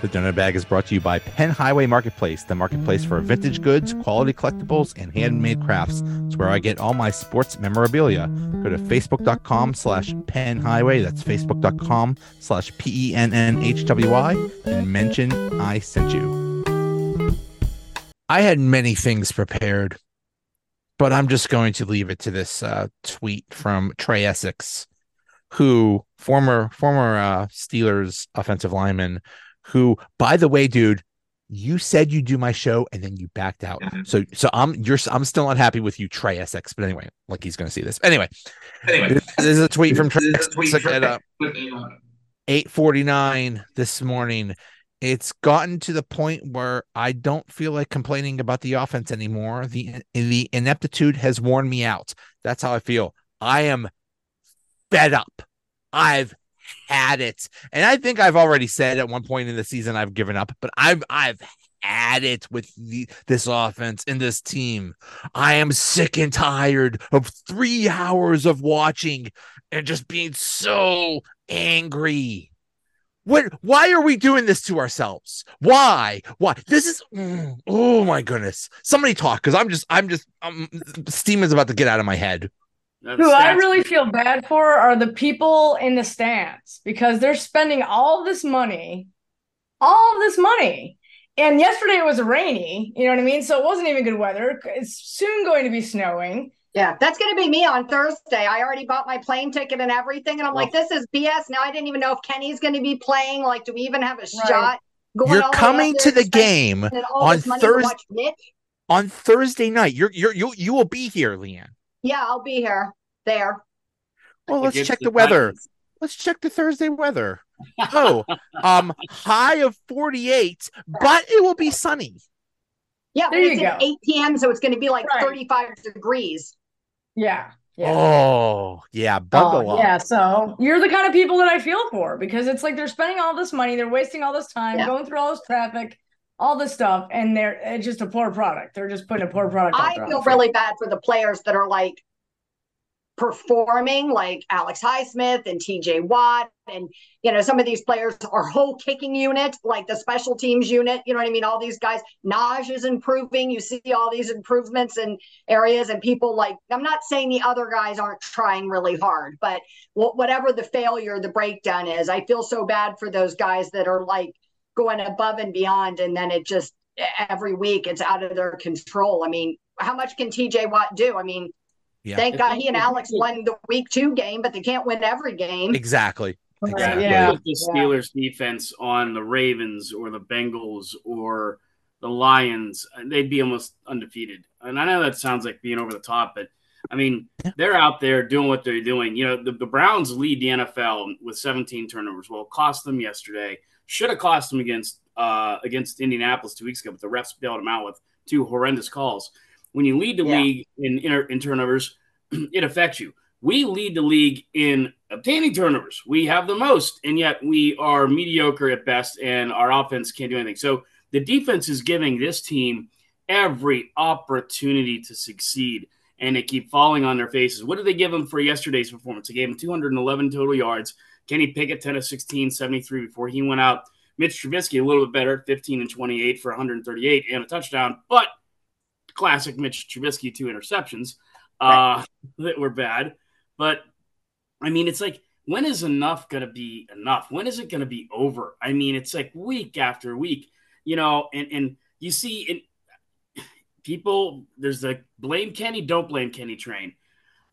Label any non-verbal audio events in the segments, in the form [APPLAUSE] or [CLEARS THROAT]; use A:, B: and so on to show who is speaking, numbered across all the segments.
A: The donut bag is brought to you by Penn Highway Marketplace, the marketplace for vintage goods, quality collectibles, and handmade crafts. It's where I get all my sports memorabilia. Go to facebook.com slash Penn Highway. That's facebook.com slash P E N N H W Y and mention I sent you. I had many things prepared, but I'm just going to leave it to this uh, tweet from Trai Essex, who former former uh, Steelers offensive lineman who, by the way, dude, you said you'd do my show and then you backed out.
B: Mm-hmm.
A: So so I'm you're I'm still not happy with you, Trai Essex. But anyway, like he's gonna see this. Anyway,
B: Anyway,
A: this is a tweet from Trai
B: this is tweet
A: at uh, 849 this morning. It's gotten to the point where I don't feel like complaining about the offense anymore. The the ineptitude has worn me out. That's how I feel. I am fed up. I've had it. And I think I've already said at one point in the season I've given up, but I've I've had it with the, this offense and this team. I am sick and tired of 3 hours of watching and just being so angry. What why are we doing this to ourselves? Why? Why? This is mm, oh my goodness. Somebody talk cuz I'm just I'm just um, steam is about to get out of my head.
C: That's-
D: Who I
C: that's-
D: really feel bad for are the people in the stands because they're spending all this money, all this money. And yesterday it was rainy, you know what I mean? So it wasn't even good weather. It's soon going to be snowing.
E: Yeah, that's going to be me on Thursday. I already bought my plane ticket and everything, and I'm like, this is BS. Now I didn't even know if Kenny's going to be playing. Like, do we even have a shot? Going
A: You're
E: all the way
A: coming to the game on
E: this money to
A: Thurs-
E: watch Mitch?
A: on Thursday night. You're you're you you will be here, LeeAnn.
E: Yeah, I'll be here. There.
A: Well, let's check the weather.
C: Titans.
A: Let's check the Thursday weather. Oh, [LAUGHS] um, high of 48, but it will be sunny.
E: Yeah,
D: There you
E: it's
D: go.
E: 8 p.m., so it's going to be like
D: Right.
E: 35 degrees.
D: Yeah. Yeah.
A: Oh, yeah, buckle
D: Oh,
A: up.
D: yeah, so you're the kind of people that I feel for because it's like they're spending all this money, they're wasting all this time,
E: Yeah.
D: going through all this traffic, all this stuff, and they're it's just a poor product. They're just putting a poor product
E: I feel
D: the
E: really bad for the players that are like performing, like Alex Highsmith and TJ Watt. And, you know, some of these players are whole kicking unit, like the special teams unit. You know what I mean? All these guys, Naj is improving. You see all these improvements in areas, and people like, I'm not saying the other guys aren't trying really hard, but whatever the failure, the breakdown is, I feel so bad for those guys that are like going above and beyond. And then it just, every week it's out of their control. I mean, how much can TJ Watt do? I mean,
A: Yeah.
E: thank
C: If
E: God
C: you-
E: he and Alex
C: could-
E: won the week two game, but they can't win every game.
A: Exactly. Exactly.
D: yeah.
C: Put the Steelers defense on the Ravens or the Bengals or the Lions, they'd be almost undefeated. And I know that sounds like being over the top, but I mean, they're out there doing what they're doing. You know, the, the Browns lead the NFL with 17 turnovers. Well, it cost them yesterday. Should have cost them against uh, against Indianapolis two weeks ago, but the refs bailed them out with two horrendous calls. When you lead the
E: Yeah.
C: league in, in, in turnovers, [CLEARS THROAT] it affects you. We lead the league in obtaining turnovers. We have the most, and yet we are mediocre at best, and our offense can't do anything. So the defense is giving this team every opportunity to succeed, and they keep falling on their faces. What did they give them for yesterday's performance? They gave them 211 total yards. Kenny Pickett, 10 of 16, 73 before he went out. Mitch Trubisky, a little bit better, 15 and 28 for 138 and a touchdown, but classic Mitch Trubisky, two interceptions uh, [LAUGHS] that were bad. But I mean, it's like, when is enough going to be enough? When is it going to be over? I mean, it's like week after week, you know, and, and you see in people, there's the blame Kenny, don't blame Kenny train.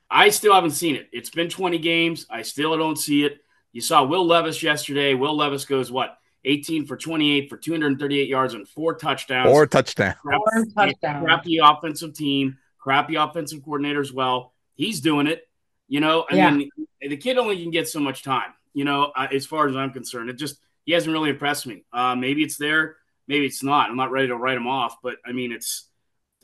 C: I still haven't seen it. It's been 20 games. I still don't see it. You saw Will Levis yesterday. Will Levis goes, what, 18 for 28 for 238 yards and four touchdowns.
A: Or touchdown.
C: Crap-
D: Four touchdowns.
C: Crappy offensive team, crappy offensive coordinator as well. He's doing it. You know, I
D: Yeah.
C: mean, the kid only can get so much time. You know, uh, as far as I'm concerned, it just he hasn't really impressed me. Uh, maybe it's there, maybe it's not. I'm not ready to write him off, but I mean, it's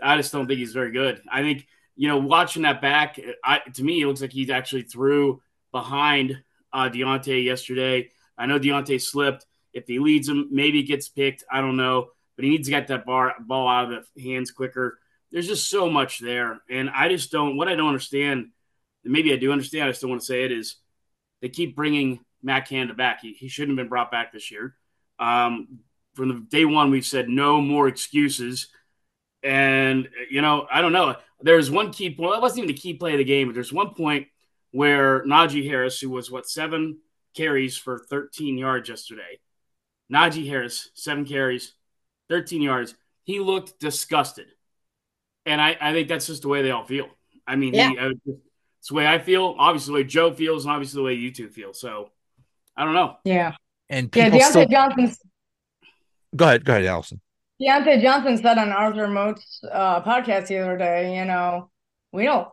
C: I just don't think he's very good. I think you know, watching that back, I, to me, it looks like he actually threw behind uh, Diontae yesterday. I know Diontae slipped. If he leads him, maybe gets picked. I don't know, but he needs to get that bar, ball out of the hands quicker. There's just so much there, and I just don't. What I don't understand, and maybe I do understand. I still want to say it is they keep bringing Matt Canada back. He, he shouldn't have been brought back this year. Um, from the day one we've said no more excuses. And you know, I don't know. There's one key point. That wasn't even the key play of the game, but there's one point where Najee Harris, who was what seven carries for 13 yards yesterday, Najee Harris, seven carries, 13 yards. He looked disgusted. And I, I think that's just the way they all feel. I mean, yeah. he, uh, it's the way I feel, obviously the way Joe feels, and obviously the way you two feel. So I don't know.
D: Yeah.
A: And
D: yeah, Diontae
A: still...
D: Johnson.
A: Go ahead. Go ahead, Allison.
D: Diontae Johnson said on Arthur Moats' uh, podcast the other day, you know, we don't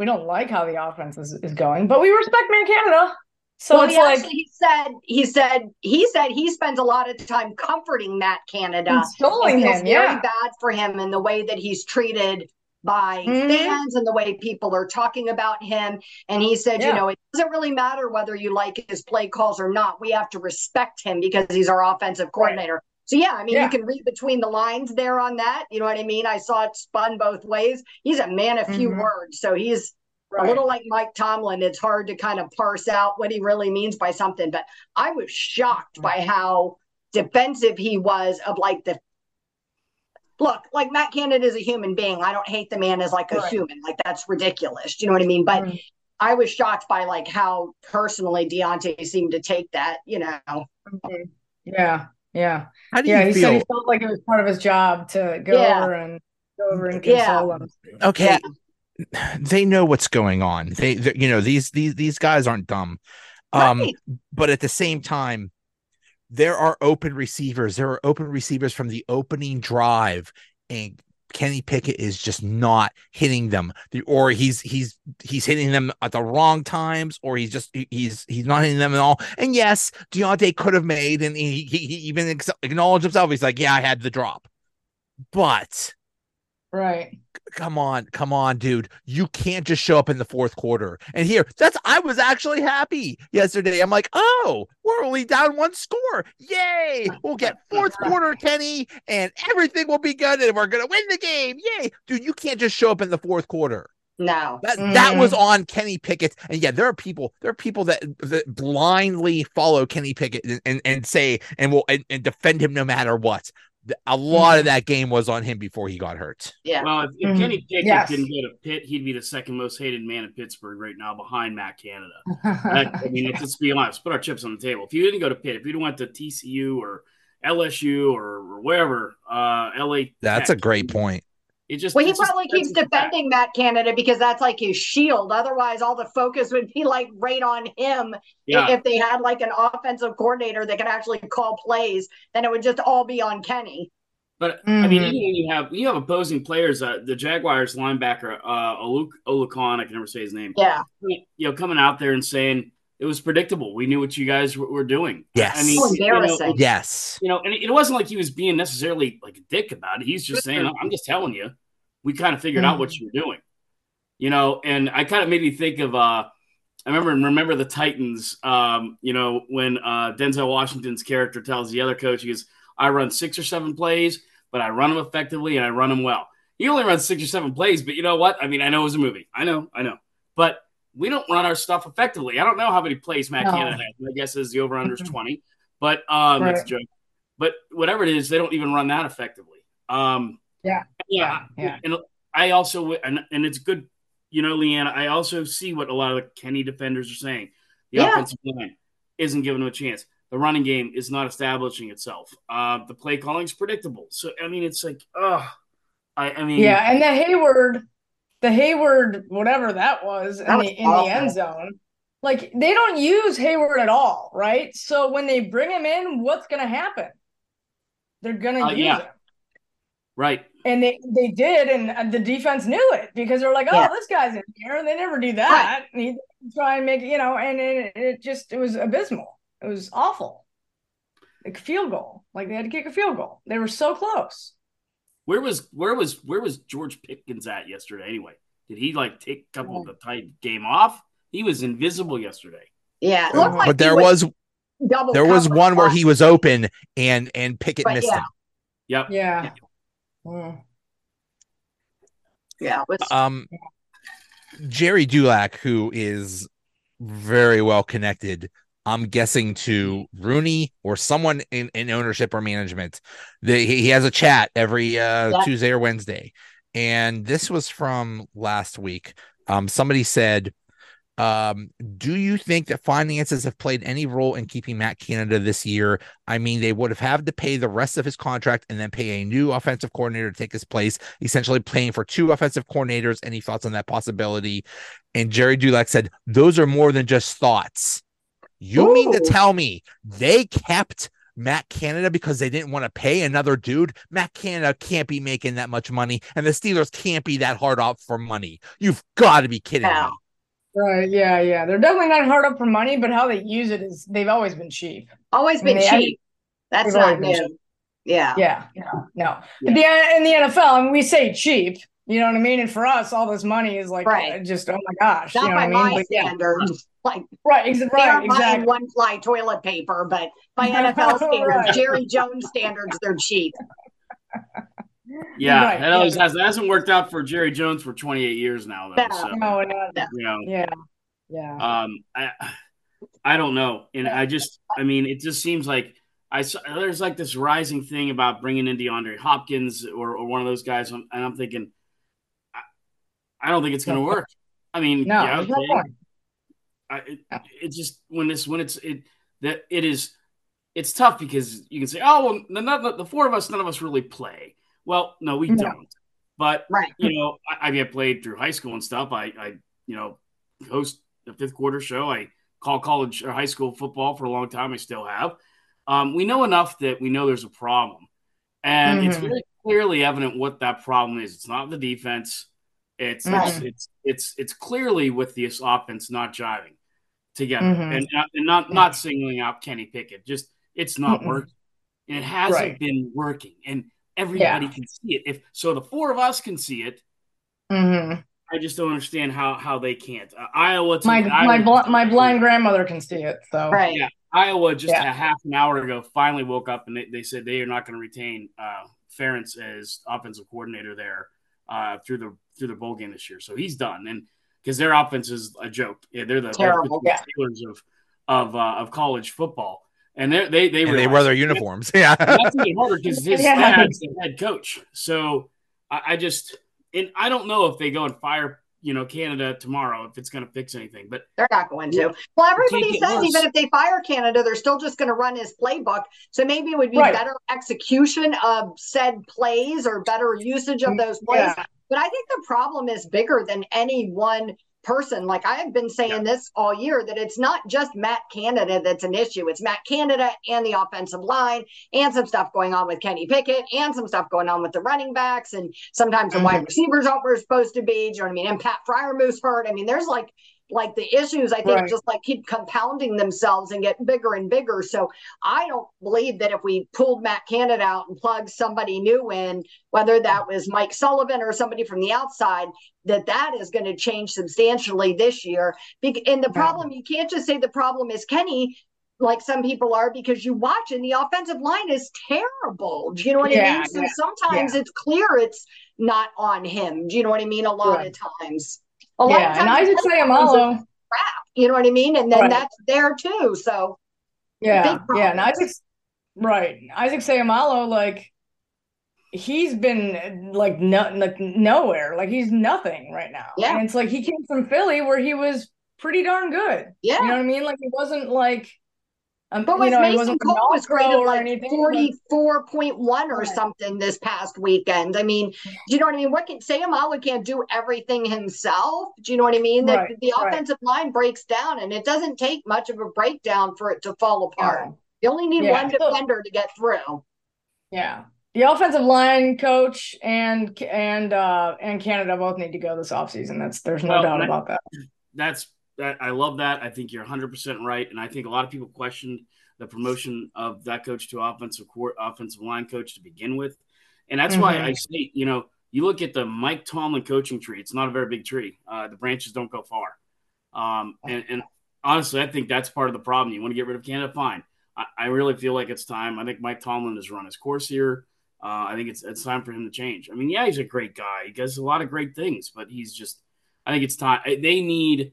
D: we don't like how the offense is, is going, but we respect Matt Canada. So well, it's he like
E: he said he said he said he spends a lot of time comforting Matt Canada.
D: Consoling him,
E: very
D: yeah.
E: bad for him in the way that he's treated by mm-hmm. fans and the way people are talking about him. And he said, yeah. you know, it doesn't really matter whether you like his play calls or not. We have to respect him because he's our offensive coordinator. Right. So yeah, I mean, yeah. you can read between the lines there on that. You know what I mean? I saw it spun both ways. He's a man of few mm-hmm. words, so he's right. a little like Mike Tomlin. It's hard to kind of parse out what he really means by something. But I was shocked by how defensive he was of like the look, like Matt Canada is a human being. I don't hate the man as like a right. human. Like that's ridiculous. Do you know what I mean? But mm-hmm. I was shocked by like how personally Diontae seemed to take that, you know.
D: Mm-hmm. Yeah. Yeah.
A: How do
D: yeah,
A: you
D: he
A: feel?
D: said he felt like it was part of his job to go yeah. over and go over and console yeah. them.
A: Okay. Yeah. [SIGHS] They know what's going on. They, you know, these these these guys aren't dumb. Um, right. but at the same time, there are open receivers. There are open receivers from the opening drive, and Kenny Pickett is just not hitting them. The, or he's he's he's hitting them at the wrong times, or he's just he's he's not hitting them at all. And yes, Diontae could have made, and he, he, he even acknowledged himself. He's like, "Yeah, I had the drop," but
D: Right.
A: Come on, come on, dude. You can't just show up in the fourth quarter. And here, that's I was actually happy yesterday. I'm like, oh, we're only down one score. Yay! We'll get fourth quarter, Kenny, and everything will be good, and we're gonna win the game. Yay, dude! You can't just show up in the fourth quarter.
E: No,
A: that mm. that was on Kenny Pickett, and yeah, there are people, there are people that that blindly follow Kenny Pickett and and, and say and will and, and defend him no matter what a lot of mm-hmm. that game was on him before he got hurt.
E: Yeah.
C: Well, if, if mm-hmm. Kenny Pickett yes. didn't go to Pitt, he'd be the second most hated man in Pittsburgh right now, behind Matt Canada. [LAUGHS] I, I mean, let's be honest. Put our chips on the table. If you didn't go to Pitt, if you went to TCU or LSU or, or wherever, uh, LA.
A: That's Tech, a great point.
E: It just well, he probably just, keeps defending Matt Canada because that's like his shield. Otherwise, all the focus would be like right on him. Yeah. If, if they had like an offensive coordinator that could actually call plays, then it would just all be on Kenny.
C: But mm-hmm. I mean, mm-hmm. even you have you have opposing players, uh, the Jaguars linebacker uh, Oluk Oluokun, I can never say his name.
E: Yeah,
C: you know, coming out there and saying it was predictable. We knew what you guys were, were doing.
A: Yes,
C: I mean,
E: so embarrassing.
C: You know,
A: yes,
C: you know, and it wasn't like he was being necessarily like a dick about it. He's just saying, "I'm just telling you." We kind of figured mm-hmm. out what mm. you were doing, you know. And I kind of made me think of uh, I remember remember the Titans, um, you know, when uh, Denzel Washington's character tells the other coach, he goes, "I run six or seven plays, but I run them effectively and I run them well." He only runs six or seven plays, but you know what? I mean, I know it was a movie. I know, I know, but we don't run our stuff effectively. I don't know how many plays Matt no. Canada has. My guess is the over under is twenty, but um, right. that's a joke. But whatever it is, they don't even run that effectively. Um,
D: yeah.
C: Yeah. Yeah. And I also, and, and it's good, you know, Leanna, I also see what a lot of the Kenny defenders are saying. The yeah. offensive line isn't giving them a chance. The running game is not establishing itself. Uh, the play calling is predictable. So, I mean, it's like, oh, I, I mean,
D: yeah. And the Heyward, the Heyward, whatever that was, that in, was the, in the end zone, like they don't use Heyward at all, right? So when they bring him in, what's going to happen? They're going to uh, use yeah. him.
C: Right.
D: And they, they did, and the defense knew it because they're like, oh, yeah. this guy's in here. And they never do that. Right. And he try and make, you know, and it, it just, it was abysmal. It was awful. Like field goal. Like they had to kick a field goal. They were so close.
C: Where was where was where was George Pickens at yesterday anyway? Did he like take a couple of the tight game off? He was invisible yesterday.
E: Yeah,
A: like but there was, was there was one where he was open and and Pickett but missed
C: yeah.
A: him.
C: Yep.
D: Yeah.
E: Mm. Yeah.
A: um, Gerry Dulac, who is very well connected I'm guessing to Rooney or someone in, in ownership or management. The, he has a chat every uh, yeah. Tuesday or Wednesday. And this was from last week. Um, somebody said, um, do you think that finances have played any role in keeping Matt Canada this year? I mean, they would have had to pay the rest of his contract and then pay a new offensive coordinator to take his place, essentially playing for two offensive coordinators. Any thoughts on that possibility? And Gerry Dulac said, those are more than just thoughts. You Ooh. mean to tell me they kept Matt Canada because they didn't want to pay another dude? Matt Canada can't be making that much money, and the Steelers can't be that hard up for money. You've got to be kidding me.
D: Right. Yeah. Yeah. They're definitely not hard up for money, but how they use it is they've always been cheap.
E: Always been I mean, cheap. I, That's not new. Yeah.
D: Yeah. No. No. Yeah. The, in the NFL, I mean, we say cheap. You know what I mean? And for us, all this money is like right. uh, just oh my gosh.
E: Not
D: you know
E: by
D: my
E: I mean? standards. Yeah. [LAUGHS] Like
D: right, ex- right, exactly.
E: One ply toilet paper, but by [LAUGHS] NFL standards, right. Jerry Jones standards, they're cheap. [LAUGHS] [LAUGHS]
C: Yeah, right. that always has that hasn't worked out for Jerry Jones for 28 years now. Though, so,
D: no, no,
C: no. You know,
D: yeah, yeah.
C: Um, I, I don't know, and I just, I mean, it just seems like I saw, there's like this rising thing about bringing in DeAndre Hopkins or, or one of those guys, and I'm thinking, I, I don't think it's going to work. I mean,
D: no, yeah, okay. no
C: I, it, it just when this when it's it that it is it's tough because you can say, oh well, the, the four of us, none of us really play. Well, no, we no. don't. But right. you know, I, I get played through high school and stuff. I, I, you know, host the fifth quarter show. I call college or high school football for a long time. I still have. Um, we know enough that we know there's a problem, and mm-hmm. it's very clearly evident what that problem is. It's not the defense. It's it's, it's it's it's clearly with this offense not jiving together, mm-hmm. and and not not singling out Kenny Pickett. Just it's not working, and it hasn't right. been working. And everybody yeah. can see it. If so, the four of us can see it.
D: Mm-hmm.
C: I just don't understand how how they can't. Uh, Iowa,
D: my Iowa, my bl- my blind grandmother can see it. So
E: right, yeah.
C: Iowa just yeah. a half an hour ago finally woke up and they, they said they are not going to retain uh, Ferentz as offensive coordinator there uh, through the through the bowl game this year. So he's done, and because their offense is a joke. Yeah, they're the,
E: Terrible,
C: they're the yeah. of of uh, of college football and they they they,
A: they wear their uniforms. [LAUGHS] Yeah,
C: that's even harder because [LAUGHS] his yeah. dad's the head coach. So I, I, just and I don't know if they go and fire you know Canada tomorrow if it's going to fix anything, but
E: they're not going to. Well, everybody says worse. even if they fire Canada, they're still just going to run his playbook. So maybe it would be right. better execution of said plays or better usage of mm, those plays. Yeah. But I think the problem is bigger than any one person. Like I have been saying yeah. this all year that it's not just Matt Canada that's an issue. It's Matt Canada and the offensive line and some stuff going on with Kenny Pickett and some stuff going on with the running backs. And sometimes mm-hmm. the wide receivers aren't where supposed to be. Do you know what I mean? And Pat Freiermuth hurt. I mean, there's like like the issues i think right. just like keep compounding themselves and get bigger and bigger so i don't believe that if we pulled matt canada out and plugged somebody new in whether that was mike sullivan or somebody from the outside that that is going to change substantially this year and the problem you can't just say the problem is kenny like some people are because you watch and the offensive line is terrible. Do you know what yeah, I mean? So yeah, sometimes yeah. it's clear it's not on him. Do you know what I mean? A lot right. of times.
D: A lot yeah, of times and Isaac Seumalo,
E: crap. You know what I mean? And then right. that's there too. So
D: yeah, yeah, and Isaac, right? Isaac Seumalo, like he's been like no, like nowhere, like he's nothing right now. Yeah, and it's like he came from Philly where he was pretty darn good. Yeah, you know what I mean? Like he wasn't like
E: um, but was know, Mason Cole was graded like forty four point one or something this past weekend. I mean, do you know what I mean? What can Sam Seumalo can't do everything himself? Do you know what I mean? That right. the offensive right. line breaks down, and it doesn't take much of a breakdown for it to fall apart. Yeah. You only need yeah. one defender to get through.
D: Yeah, the offensive line coach and and uh and Canada both need to go this offseason. That's there's no well, doubt about that.
C: That's that I love that. I think you're 100 percent right, and I think a lot of people questioned the promotion of that coach to offensive court, offensive line coach to begin with, and that's mm-hmm. why I say, you know, you look at the Mike Tomlin coaching tree. It's not a very big tree. Uh, the branches don't go far, um, and, and, honestly, I think that's part of the problem. You want to get rid of Canada, fine. I, I, really feel like it's time. I think Mike Tomlin has run his course here. Uh, I think it's it's time for him to change. I mean, yeah, he's a great guy. He does a lot of great things, but he's just. I think it's time. They need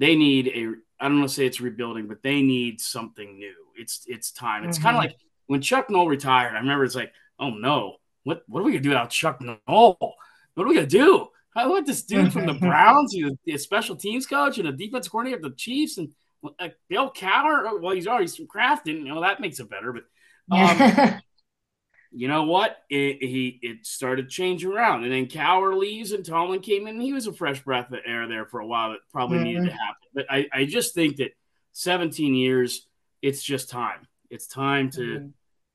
C: they need a I don't want to say it's rebuilding, but they need something new. It's it's time. It's kind
D: Mhm.
C: of like when Chuck Noll retired. I remember it's like, oh no, what what are we gonna do without Chuck Noll? What are we gonna do? I want this dude from the. [LAUGHS] Browns, he's a special teams coach and a defense coordinator of the Chiefs, and like Bill Cowher. Well, he's already from Crafton. You know that makes it better, but um, [LAUGHS] you know what? It, he it started changing around, and then Cowher leaves, and Tomlin came in. and He was a fresh breath of air there for a while. That probably needed to happen. But I, I just think that 17 years, it's just time. It's time to
D: Mhm.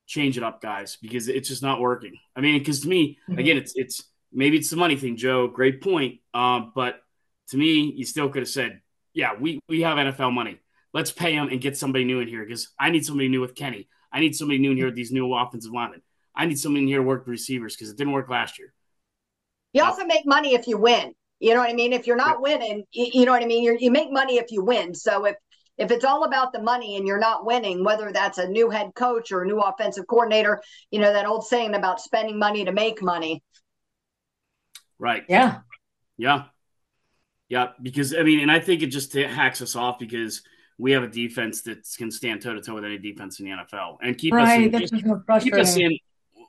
C: change it up, guys, because it's just not working. I mean, because to me,
D: Mhm.
C: again, it's it's maybe it's the money thing, Joe. Great point. Um, but to me, you still could have said, yeah, we we have NFL money. Let's pay him and get somebody new in here because I need somebody new with Kenny. I need somebody new in here with these new offensive linemen. I need somebody in here to work the receivers because it didn't work last year.
E: You also make money if you win. You know what I mean? If you're not winning, you, you know what I mean? You're, you make money if you win. So if if it's all about the money and you're not winning, whether that's a new head coach or a new offensive coordinator, you know that old saying about spending money to make money.
C: Right.
D: yeah.
C: Yeah. Yeah. Because I mean, and I think it just hacks us off because we have a defense that can stand toe to toe with any defense in the NFL and keep us
D: Right.
C: in,
D: That's
C: just
D: so
C: keep us in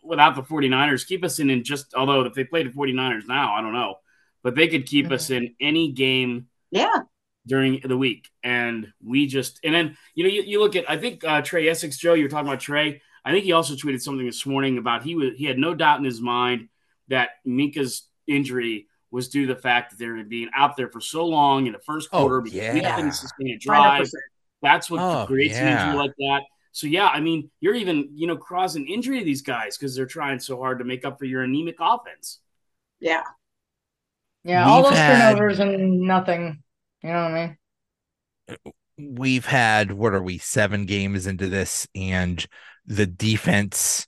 C: without the 49ers, keep us in in just although if they played the 49ers now, I don't know. But they could keep us in any game
E: Yeah.
C: during the week. And we just and then you know you, you look at I think uh, Trai Essex, Joe, you were talking about Trai. I think he also tweeted something this morning about he was he had no doubt in his mind that Minkah's injury was due to the fact that they were being out there for so long in the first
A: Oh,
C: quarter because we
A: yeah.
C: couldn't sustain a drive.
E: 100%.
C: That's what
A: Oh,
C: creates an injury like that. So yeah, I mean, you're even you know causing injury to these guys because they're trying so hard to make up for your anemic offense.
E: Yeah.
D: Yeah. All
A: We've
D: those
A: had-
D: turnovers and nothing. You know what I mean?
A: we've had what are we seven games into this and the defense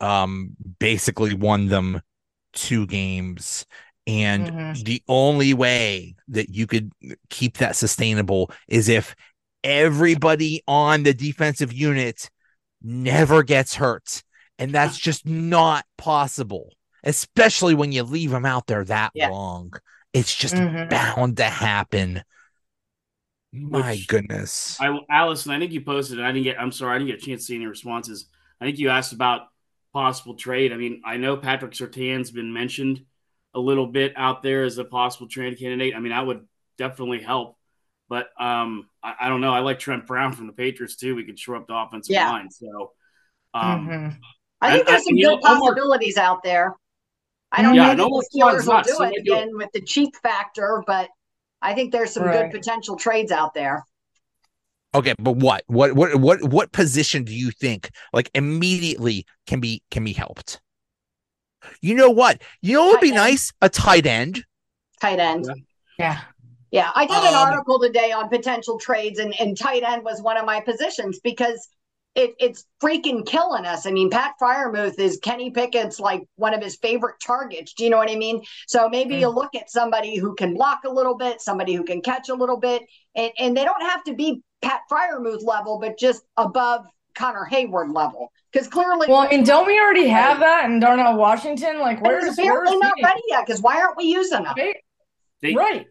A: um basically won them two games and
D: Mhm.
A: the only way that you could keep that sustainable is if everybody on the defensive unit never gets hurt and that's just not possible especially when you leave them out there that
E: Yeah.
A: long it's just
D: Mhm.
A: bound to happen my
C: Which-
A: goodness
C: I Allison, I think you posted. and I didn't get. I'm sorry, I didn't get a chance to see any responses. I think you asked about possible trade. I mean, I know Patrick Sertan's been mentioned a little bit out there as a possible trade candidate. I mean, that would definitely help. But um, I, I don't know. I like Trent Brown from the Patriots too. We could shore up the offensive
E: Yeah.
C: line. So, um,
D: Mhm.
E: I think there's
C: and,
E: some good
C: know, Omar-
E: possibilities out there. I don't
C: Yeah,
E: know
C: and
E: that the Steelers will do
C: Somebody
E: it
C: do it.
E: again with the cheap factor, but I think there's some
D: Right.
E: good potential trades out there.
A: Okay, but what what what what what position do you think like immediately can be can be helped? You know what? You know what would be
E: end.
A: nice? A tight end.
E: Tight end.
C: Yeah.
D: Yeah.
E: Yeah, I did an
A: Um,
E: article today on potential trades, and, and tight end was one of my positions because it, it's freaking killing us. I mean, Pat Freiermuth is Kenny Pickett's like one of his favorite targets. Do you know what I mean? So maybe you look at somebody who can block a little bit, somebody who can catch a little bit, and, and they don't have to be Pat Freiermuth level, but just above Connor Heyward level. Because clearly,
D: Well, I mean, don't we already have that in Darnell Washington? Like,
E: but he's
D: where's
E: apparently
D: where's
E: not ready yet. Because why aren't we using him?
D: Right.
C: they,
D: right.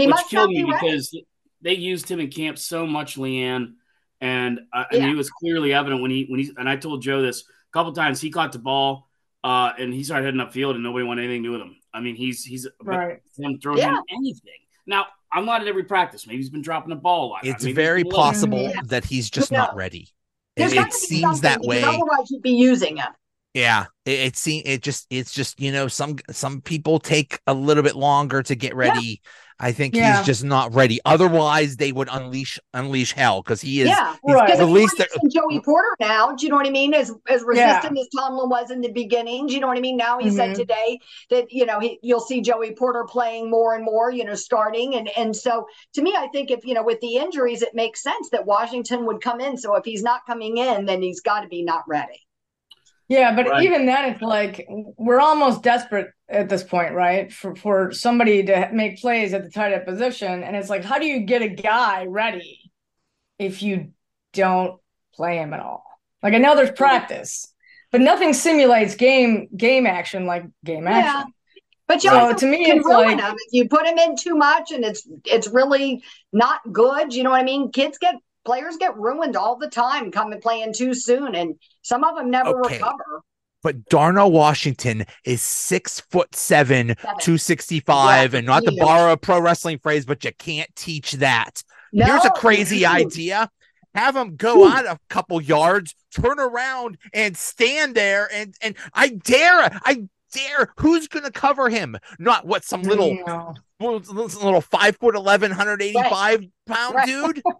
E: He
C: which
E: must
C: killed
E: be
C: me
E: ready.
C: because they used him in camp so much, LeeAnn, and uh, I
E: Yeah.
C: mean it was clearly evident when he when he and I told Joe this a couple times. He caught the ball uh, and he started heading upfield, and nobody wanted anything to do with him. I mean, he's he's
D: Right.
C: him throw
E: Yeah.
C: him anything. Now I'm not at every practice. Maybe he's been dropping the ball a lot.
A: It's
C: Maybe he's
A: very possible
E: Yeah.
A: that he's just
E: Who
A: not ready.
E: There's
A: It, it seems that way.
E: Otherwise, you'd be using him.
A: Yeah, it, it seems it just it's just you know some some people take a little bit longer to get ready. I think
D: Yeah.
A: he's just not ready. Otherwise, they would unleash unleash hell because he is.
E: yeah.
D: Right.
E: Because
A: At
E: if
A: least
E: you're using Joey Porter now, do you know what I mean? As as resistant as Tomlin was in the beginning, do you know what I mean? Now he said
D: Mhm.
E: today that you know he, you'll see Joey Porter playing more and more, you know, starting and and so to me, I think if you know with the injuries, it makes sense that Washington would come in. So if he's not coming in, then he's got to be not ready.
D: Yeah, but
C: Right.
D: even then, it's like we're almost desperate at this point, right? For for somebody to make plays at the tight end position, and it's like, how do you get a guy ready if you don't play him at all? Like I know there's practice, but nothing simulates game game action like game
E: Yeah.
D: action.
E: But you
D: So
E: also
D: to me,
E: can
D: it's
E: ruin
D: like-
E: them if you put them in too much and it's it's really not good. You know what I mean? Kids get players get ruined all the time coming playing too soon, and some of them never
A: Okay.
E: recover.
A: But Darnell Washington is six foot seven,
E: Seven.
A: 265.
E: Yeah,
A: and not to borrow a pro wrestling phrase, but you can't teach that.
E: No,
A: Here's a crazy [LAUGHS] idea. Have him go out a couple yards, turn around and stand there. And and I dare, I dare, who's gonna cover him? Not what some little. Little, five foot 11, 185 pound
E: Right.
A: dude. [LAUGHS]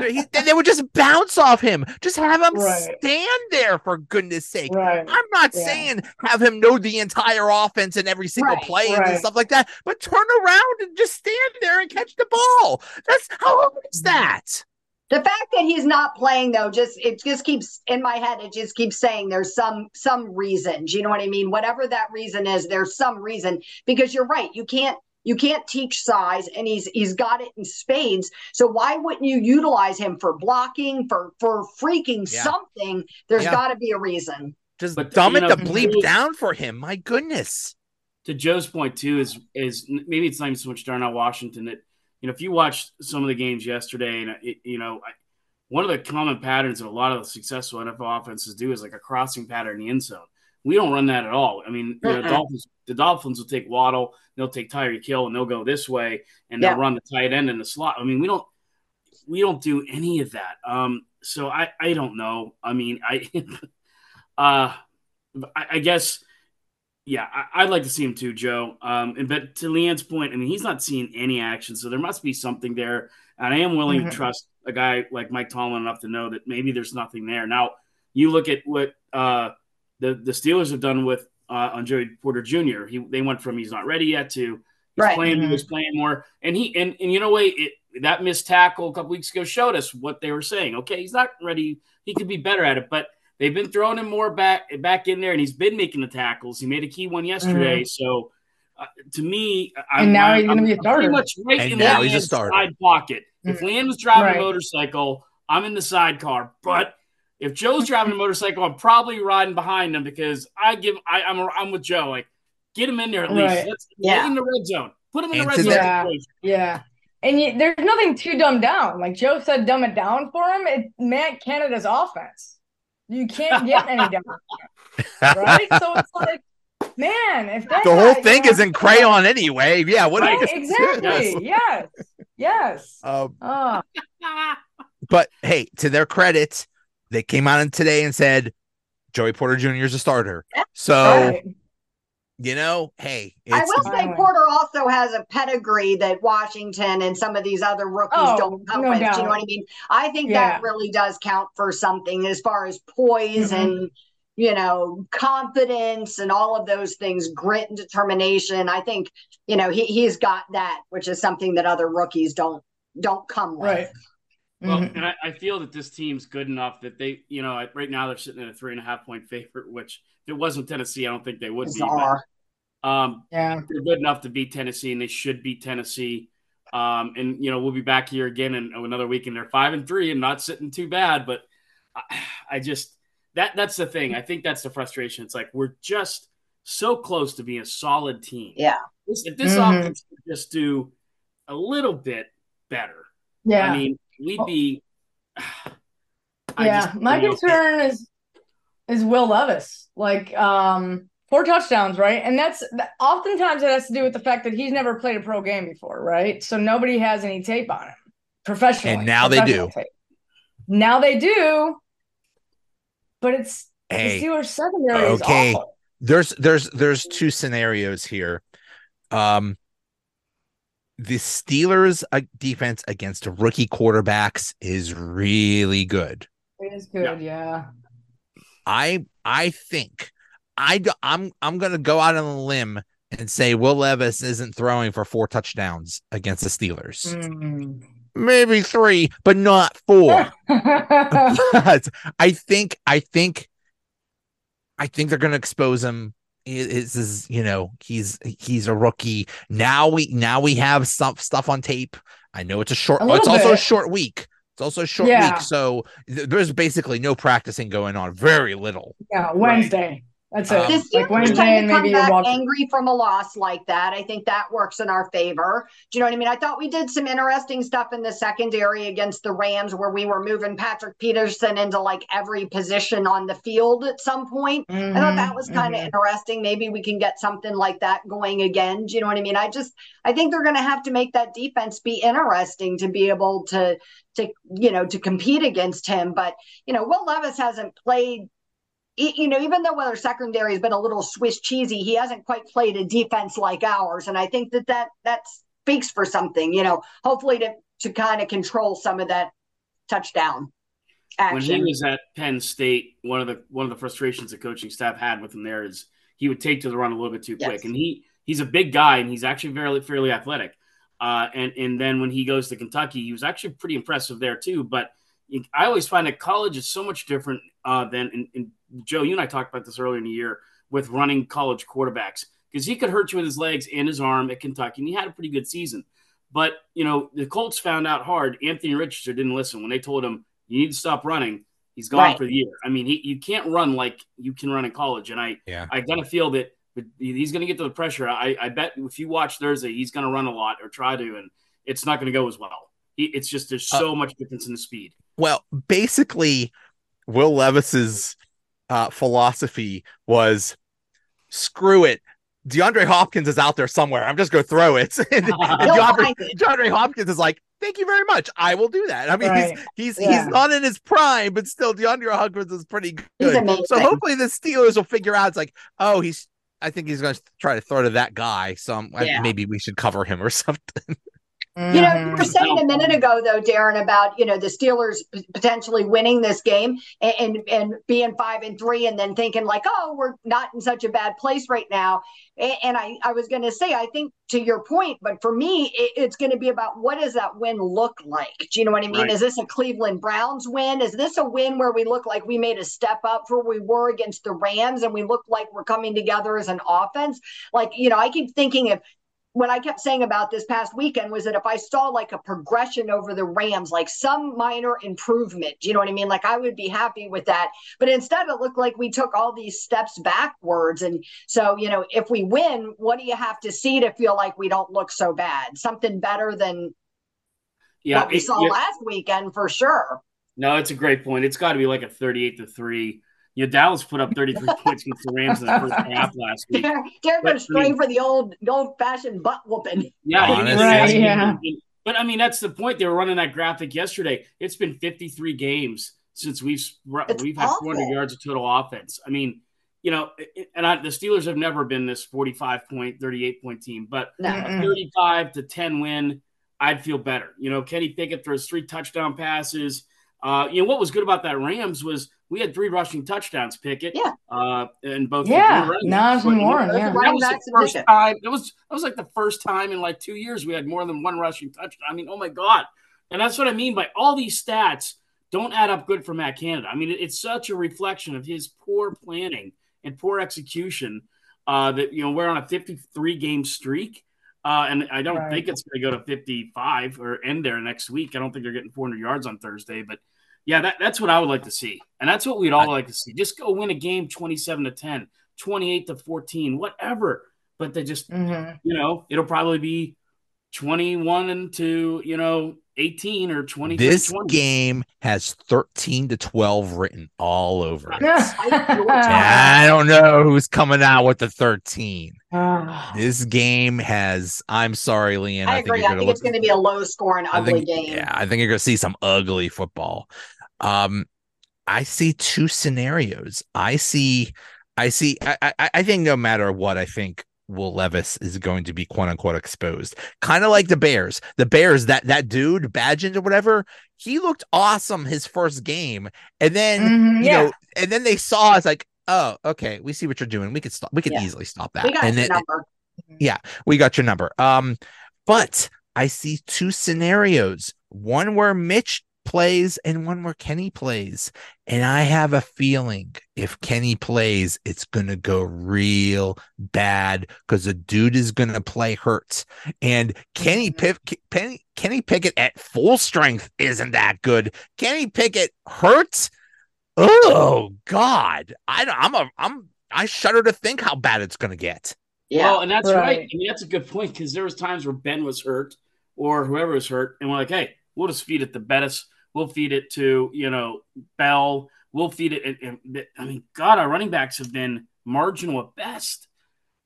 A: He- they would just bounce off him. Just have him
D: Right.
A: stand there for goodness sake.
D: Right.
A: I'm not
D: Yeah.
A: saying have him know the entire offense and every single
E: Right,
A: play and stuff like that, but turn around and just stand there and catch the ball. That's how hard is mm-hmm. that?
E: The fact that he's not playing though, just it just keeps in my head. It just keeps saying there's some some reason. Do you know what I mean? Whatever that reason is, there's some reason because you're right. You can't you can't teach size, and he's he's got it in spades. So why wouldn't you utilize him for blocking for for freaking
A: Yeah.
E: something? There's
A: Yeah.
E: got to be a reason.
A: Just
C: But,
A: dumb it
C: know,
A: the bleep
C: Joe-
A: down for him. My goodness.
C: to Joe's point too is is maybe it's not even so much Darnell Washington that you know if you watched some of the games yesterday and it, you know I, one of the common patterns that a lot of the successful NFL offenses do is like a crossing pattern in the end zone. We don't run that at all. I mean, know,
E: Mm-mm.
C: Dolphins the Dolphins will take Waddle, they'll take Tyreek Hill, and they'll go this way and they'll run the tight end in the slot. I mean, we don't we don't do any of that. Um, so I I don't know. I mean, I [LAUGHS] uh I, I guess yeah, I, I'd like to see him too, Joe. Um, and but to LeeAnn's point, I mean, he's not seeing any action, so there must be something there. And I am willing
D: Mhm.
C: to trust a guy like Mike Tomlin enough to know that maybe there's nothing there. Now, you look at what uh, the the Steelers have done with uh, on Joey Porter Jr. He they went from he's not ready yet to he's
E: Right.
C: playing. He
D: Mhm.
C: was playing more, and he and and you know what? It, that missed tackle a couple weeks ago showed us what they were saying. Okay, he's not ready. He could be better at it, but they've been throwing him more back back in there, and he's been making the tackles. He made a key one yesterday, so. Uh, to me, I'm,
D: And now
C: I'm,
D: he's gonna
C: I'm-
D: be a
C: I'm
D: starter.
C: pretty much right
A: And
C: in
A: now
C: LeeAnn's
A: he's a starter.
C: side pocket. If
D: Mhm.
C: LeeAnn was driving
D: Right.
C: a motorcycle, I'm in the sidecar. But if Joe's driving a motorcycle, I'm probably riding behind him because I give I, I'm I'm with Joe. Like, get him in there at least.
D: Right.
C: Let's
E: Yeah.
C: get in the red zone. Put him in the red
A: to
C: zone.
D: that- Yeah. And you, there's nothing too dumbed down. Like Joe said, dumb it down for him. It Matt Canada's offense. You can't get any [LAUGHS] dumber, right? So it's like, man, if that
A: the whole
D: guy,
A: thing
D: you
A: is in crayon anyway. Yeah, what
C: Right,
A: are you
D: Exactly. [LAUGHS] Yes. Yes.
A: Um,
D: Oh,
A: but hey, to their credit, they came out today and said Joey Porter Jr. is a starter. So
D: right.
A: you know, hey,
E: I will say Porter also has a pedigree that Washington and some of these other rookies
D: Oh,
E: don't come
D: no
E: with. Do you know what I mean? I think
D: Yeah.
E: that really does count for something as far as poise
D: Mhm.
E: and you know confidence and all of those things, grit and determination. I think you know he he's got that, which is something that other rookies don't don't come with.
D: Right.
C: Well,
D: Mhm.
C: and I, I feel that this team's good enough that they, you know, right now they're sitting at a three and a half point favorite, which if it wasn't Tennessee, I don't think they would be. But, um,
D: Yeah.
C: they're good enough to beat Tennessee, and they should beat Tennessee. Um, and you know we'll be back here again in another week, and they're five and three and not sitting too bad. But I, I just that that's the thing. I think that's the frustration. It's like we're just so close to being a solid team.
E: Yeah.
C: If this
D: Mhm.
C: offense could just do a little bit better,
D: Yeah.
C: I mean, we'd be. [SIGHS] I
D: yeah.
C: just-
D: My
C: you know,
D: concern is is Will Levis. Like, um, four touchdowns, right? And that's oftentimes it has to do with the fact that he's never played a pro game before, right? So nobody has any tape on him professionally.
A: And now they do.
D: tape. Now they do, but it's
A: hey,
D: the Steelers secondary is
A: okay.
D: awful.
A: there's there's there's two scenarios here. Um the Steelers uh, defense against rookie quarterbacks is really good.
D: It is good, yeah.
A: I I think I d- I'm I'm going to go out on a limb and say Will Levis isn't throwing for four touchdowns against the Steelers.
D: Mm.
A: Maybe 3, but not 4. [LAUGHS] [LAUGHS] but I think I think I think they're going to expose him. It is is you know he's he's a rookie now. We now we have some stuff on tape. I know it's a short.
D: A little
A: it's also a short week. It's also a short
D: Yeah.
A: week, so th- there's basically no practicing going on. Very little.
D: yeah, Wednesday. That's it.
A: Um,
E: The
D: like
E: Steelers
D: Wednesday
E: tend to come
D: maybe
E: back
D: walk.
E: angry from a loss like that. I think that works in our favor. Do you know what I mean? I thought we did some interesting stuff in the secondary against the Rams where we were moving Patrick Peterson into like every position on the field at some point. I thought that was kind of
D: Mhm,
E: interesting. Maybe we can get something like that going again. Do you know what I mean? I just I think they're going to have to make that defense be interesting to be able to to you know to compete against him. But you know, Will Levis hasn't played. You know, even though our secondary has been a little Swiss cheesy, he hasn't quite played a defense like ours, and I think that that that speaks for something. You know, hopefully to to kind of control some of that touchdown
C: when he was at Penn State, one of the one of the frustrations the coaching staff had with him there is he would take to the run a little bit too
E: Yes.
C: quick, and he he's a big guy and he's actually fairly fairly athletic. Uh, and and then when he goes to Kentucky, he was actually pretty impressive there too. But I always find that college is so much different uh, than in, and Joe. You and I talked about this earlier in the year with running college quarterbacks because he could hurt you with his legs and his arm at Kentucky, and he had a pretty good season. But you know the Colts found out hard. Anthony Richardson didn't listen when they told him you need to stop running. He's gone
E: Right.
C: for the year. I mean, he, you can't run like you can run in college, and I
A: Yeah.
C: I gotta feel that he's going to get to the pressure. I, I bet if you watch Thursday, he's going to run a lot or try to, and it's not going to go as well. He, it's just there's
A: Uh,
C: so much difference in the speed.
A: Well, basically, Will Levis's uh, philosophy was screw it. DeAndre Hopkins is out there somewhere. I'm just going to throw it. [LAUGHS] and, [LAUGHS] and DeAndre. DeAndre Hopkins is like, thank you very much. I will do that. I mean,
D: Right.
A: he's he's
D: Yeah.
A: he's not in his prime, but still, DeAndre Hopkins is pretty good. So hopefully, the Steelers will figure out. It's like, oh, he's. I think he's going to try to throw to that guy. So
E: Yeah.
A: maybe we should cover him or [LAUGHS] something.
E: You know, you were
D: Mhm.
E: saying a minute ago, though, Darren, about you know the Steelers potentially winning this game and, and and being five and three, and then thinking like, oh, we're not in such a bad place right now. A- And I, I was going to say, I think to your point, but for me, it, it's going to be about what does that win look like? Do you know what I mean?
C: Right.
E: Is this a Cleveland Browns win? Is this a win where we look like we made a step up for we were against the Rams, and we look like we're coming together as an offense? Like, you know, I keep thinking if what I kept saying about this past weekend was that if I saw like a progression over the Rams, like some minor improvement, you know what I mean? Like I would be happy with that. But instead, it looked like we took all these steps backwards. And so, you know, if we win, what do you have to see to feel like we don't look so bad? Something better than
C: Yeah,
E: what we
C: it-
E: saw
C: yeah.
E: last weekend for sure.
C: no, it's a great point. It's got to be like a 38 to three. You know, Dallas put up 33 [LAUGHS] points against the Rams in the first half [LAUGHS] last week.
E: Darren
C: But,
E: going
C: I
E: straight for the old old fashioned butt whooping.
C: Yeah,
A: Honestly.
D: Right, yeah.
C: But I mean, that's the point. They were running that graphic yesterday. It's been 53 games since we've
E: It's
C: we've had 400 yards of total offense. I mean, you know, and I, the Steelers have never been this 45 point, 38 point team, but
E: No.
D: Mm-mm.
C: a 35 to 10 win, I'd feel better. You know, Kenny Pickett throws three touchdown passes. Uh, you know, what was good about that Rams was we had three rushing touchdowns, Pickett.
E: Yeah.
C: Uh, and both
D: Yeah,
C: we were running.
D: Warren,
E: Those
D: yeah.
C: that was the first time. That was that was like the first time in like two years we had more than one rushing touchdown. I mean, oh my god! And that's what I mean by all these stats don't add up good for Matt Canada. I mean, it- it's such a reflection of his poor planning and poor execution. Uh, that you know we're on a 53 game streak, uh, and I don't
D: Right.
C: think it's going to go to 55 or end there next week. I don't think they're getting 400 yards on Thursday, but yeah, that, that's what I would like to see, and that's what we'd all like to see. Just go win a game 27 to 10, 28 to 14, whatever. But they just
D: Mhm.
C: you know, it'll probably be 21 and to, you know, 18 or 20
A: This
C: 20.
A: game has 13 to 12 written all over it. [LAUGHS] I don't know who's coming out with the 13.
D: Ah.
A: This game has, I'm sorry, LeeAnn.
E: I
A: think
E: agree.
A: you're
E: I
A: gonna
E: think it's going to be a low scoring,
A: I
E: ugly
A: think,
E: game.
A: Yeah, I think you're gonna see some ugly football. Um, I see two scenarios. I see, I see. I, I, I think no matter what, I think Will Levis is going to be quote unquote exposed. Kind of like the Bears. The Bears, that that dude, Bagent or whatever, he looked awesome his first game, and then
D: Mhm,
A: you
D: yeah.
A: know, and then they saw it's like, oh, okay, we see what you're doing. We could stop. We could
E: Yeah.
A: easily stop that. and then
E: number.
A: we got your number. Um, but I see two scenarios: one where Mitch plays and one where Kenny plays. And I have a feeling if Kenny plays, it's gonna go real bad because the dude is gonna play hurt. And Kenny mm-hmm. Pick Penny Kenny Pickett at full strength isn't that good. Kenny Pickett hurts. Oh God, I don't, I'm a I'm I shudder to think how bad it's going to get.
E: Yeah.
C: Well, and that's right.
D: Right.
C: I mean, that's a good point because there was times where Ben was hurt or whoever was hurt, and we're like, hey, we'll just feed it to Bettis. We'll feed it to you know Bell. We'll feed it. And, and, I mean, God, our running backs have been marginal at best.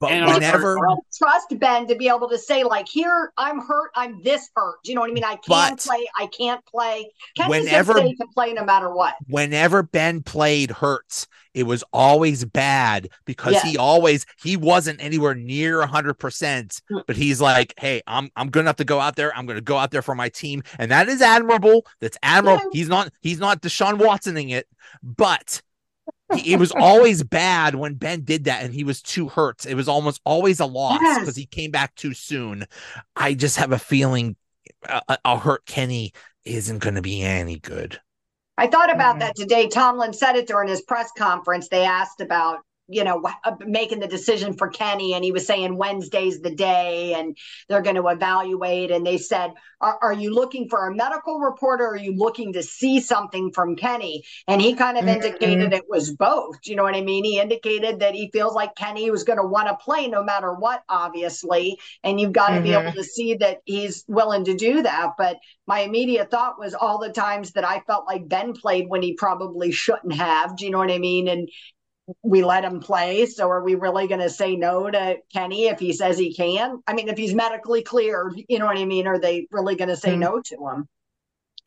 A: But
C: And
A: whenever,
E: trust Ben to be able to say, like, here, I'm hurt, I'm this hurt. Do you know what I mean? I
A: can't
E: play, I can't play. Kenny's
A: Whenever-
E: just say he can play no matter what.
A: whenever Ben played Hurts, it was always bad because
E: Yeah.
A: he always he wasn't anywhere near hundred percent. Mm. But he's like, hey, I'm I'm gonna have to go out there. I'm gonna go out there for my team, and that is admirable. That's admirable.
E: Yeah.
A: He's not he's not Deshaun Watsoning it, but. He- It was always bad when Ben did that and he was too hurt. It was almost always a loss
E: Yes.
A: because he came back too soon. I just have a feeling a, a- a hurt Kenny isn't going to be any good.
E: I thought about
D: Mhm.
E: that today. Tomlin said it during his press conference. They asked about, you know, uh, making the decision for Kenny, and he was saying Wednesday's the day, and they're going to evaluate. And they said, are, "Are you looking for a medical report, or are you looking to see something from Kenny?" And he kind of
D: Mhm.
E: indicated it was both. You know what I mean? He indicated that he feels like Kenny was going to want to play no matter what, obviously, and you've got to be
D: Mhm.
E: able to see that he's willing to do that. But my immediate thought was all the times that I felt like Ben played when he probably shouldn't have. Do you know what I mean? And we let him play. So are we really going to say no to Kenny if he says he can? I mean, if he's medically cleared, you know what I mean? Are they really going to say
D: Hmm.
E: no to him?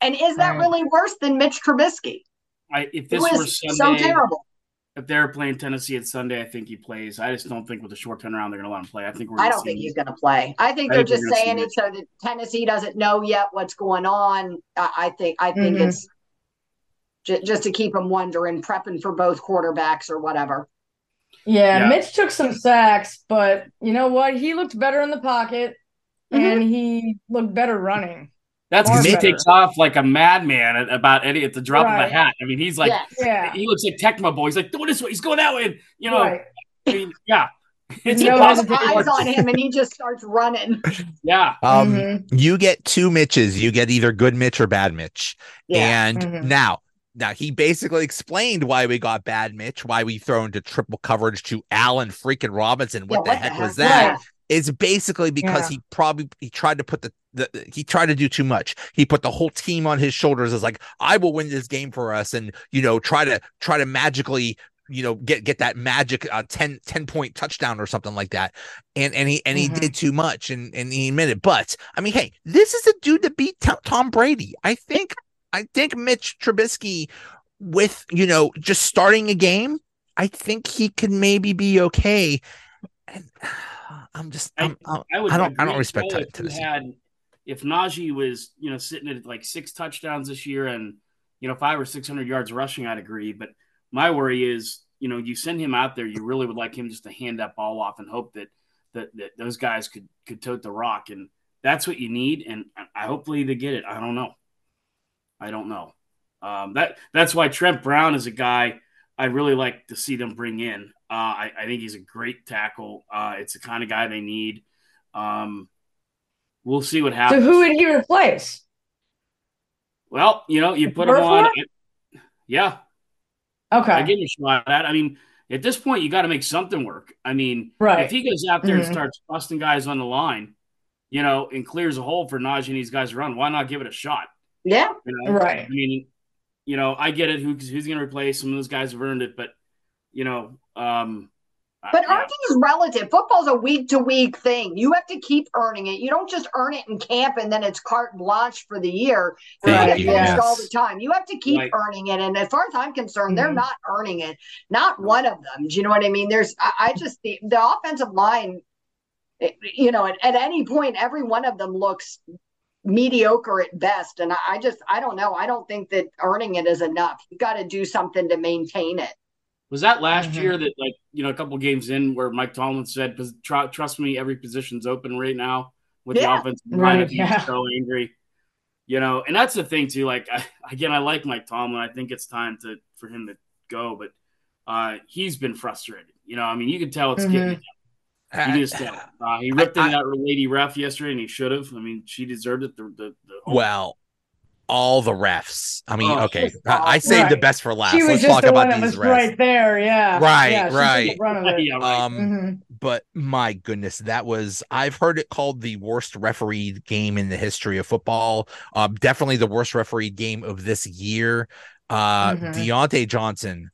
E: And is that
D: Right.
E: really worse than Mitch Trubisky?
C: I, if
E: It
C: this were
E: was so terrible.
C: if they're playing Tennessee at Sunday, I think he plays. I just don't think with a short turnaround they're going to let him play. I think we're.
E: I
C: Gonna
E: don't
C: see
E: think
C: him-
E: he's going to play. I think
C: I
E: they're
C: think
E: just
C: we're gonna see
E: saying it so that Tennessee doesn't know yet what's going on. I, I think I think
D: Mhm.
E: it's ju- just to keep them wondering, prepping for both quarterbacks or whatever.
D: Yeah,
C: Yeah.
D: Mitch took some sacks, but you know what? He looked better in the pocket and he looked better running.
C: That's because he takes off like a madman at about Eddie at the drop of
D: Right.
C: a hat. I mean, he's like
E: yes.
D: Yeah.
C: he looks like Tecmo Boy. He's like going this way. He's going that way. And, you know,
D: Right.
C: I mean, yeah, it's
D: No
E: Has
C: impossible.
E: eyes on him and he just starts running. [LAUGHS]
C: Yeah,
A: Um,
D: Mhm.
A: you get two Mitches. You get either good Mitch or bad Mitch.
E: Yeah.
A: And
D: Mhm.
A: now, now he basically explained why we got bad Mitch, why we throw into triple coverage to Allen freaking Robinson. What
E: Yeah,
A: the heck was that?
D: Right.
A: It's basically because
D: Yeah.
A: he probably he tried to put the, the he tried to do too much. He put the whole team on his shoulders as like, I will win this game for us, and you know, try to try to magically you know get get that magic uh 10 10 point touchdown or something like that and and he and he
D: Mhm.
A: did too much and and he admitted but i mean hey this is a dude that beat Tom, Tom brady i think i think mitch trubisky with you know just starting a game i think he could maybe be okay and [SIGHS] i'm just
C: I-
A: I'm, I'm,
C: I would.
A: I don't- I don't respect
C: with Joe
A: Ten-
C: if you
A: Tennessee.
C: Had if Najee was you know sitting at like six touchdowns this year and you know five or six hundred yards rushing, I'd agree. But my worry is you know you send him out there, you really would like him just to hand that ball off and hope that that, that those guys could could tote the rock, and that's what you need. And I hopefully they get it. I don't know. I don't know. Um, that that's why Trent Brown is a guy I'd really like to see them bring in. Uh, I, I think he's a great tackle. Uh, it's the kind of guy they need. Um, we'll see what happens.
D: So who would he replace?
C: well, you know, you put him on. Yeah,
D: Okay.
C: I give him a shot at. I mean, at this point, you got to make something work. I mean,
D: Right.
C: if he goes out there
D: Mhm.
C: and starts busting guys on the line, you know, and clears a hole for Najee and these guys to run, why not give it a shot?
E: Yeah.
C: You know?
D: Right.
C: I mean, you know, I get it. Who's who's going to replace some of those guys have earned it, but you know, um,
E: But
C: yeah.
E: earning is relative. Football's a week to week thing. You have to keep earning it. You don't just earn it in camp and then it's carte blanche for the year. You
D: Right,
E: get
D: yes.
E: all the time. You have to keep
C: Right.
E: earning it. And as far as I'm concerned, they're
D: Mhm.
E: not earning it. Not one of them. Do you know what I mean? There's, I, I just, the, the offensive line, you know, at, at any point, every one of them looks mediocre at best. And I, I just, I don't know. I don't think that earning it is enough. You got to do something to maintain it.
C: Was that last
D: Mhm.
C: year that, like, you know, a couple games in where Mike Tomlin said, tr- "Trust me, every position's open right now." With
E: Yeah.
C: the offense line,
D: Right,
C: he's
D: yeah.
C: so angry, you know. And that's the thing too. Like, I, [LAUGHS] again, I like Mike Tomlin. I think it's time to for him to go, but uh, he's been frustrated. You know, I mean, you can tell it's getting.
D: Mm-hmm.
C: to him. You can just tell. Uh, he ripped
A: I-
C: in that lady ref yesterday, and he should have. I mean, she deserved it. The, the, the
A: Well, all the refs. I mean,
C: Oh,
A: okay, I, I saved the best for last.
D: She was
A: Let's
D: just
A: talk
D: the
A: about
D: one
A: these refs.
D: right there. Yeah.
A: Right,
D: yeah,
A: right.
D: the front of it. [LAUGHS]
C: yeah, right.
A: Um,
D: Mhm.
A: but my goodness, that was I've heard it called the worst refereed game in the history of football. Um, definitely the worst refereed game of this year. Uh,
D: Mhm.
A: Diontae Johnson,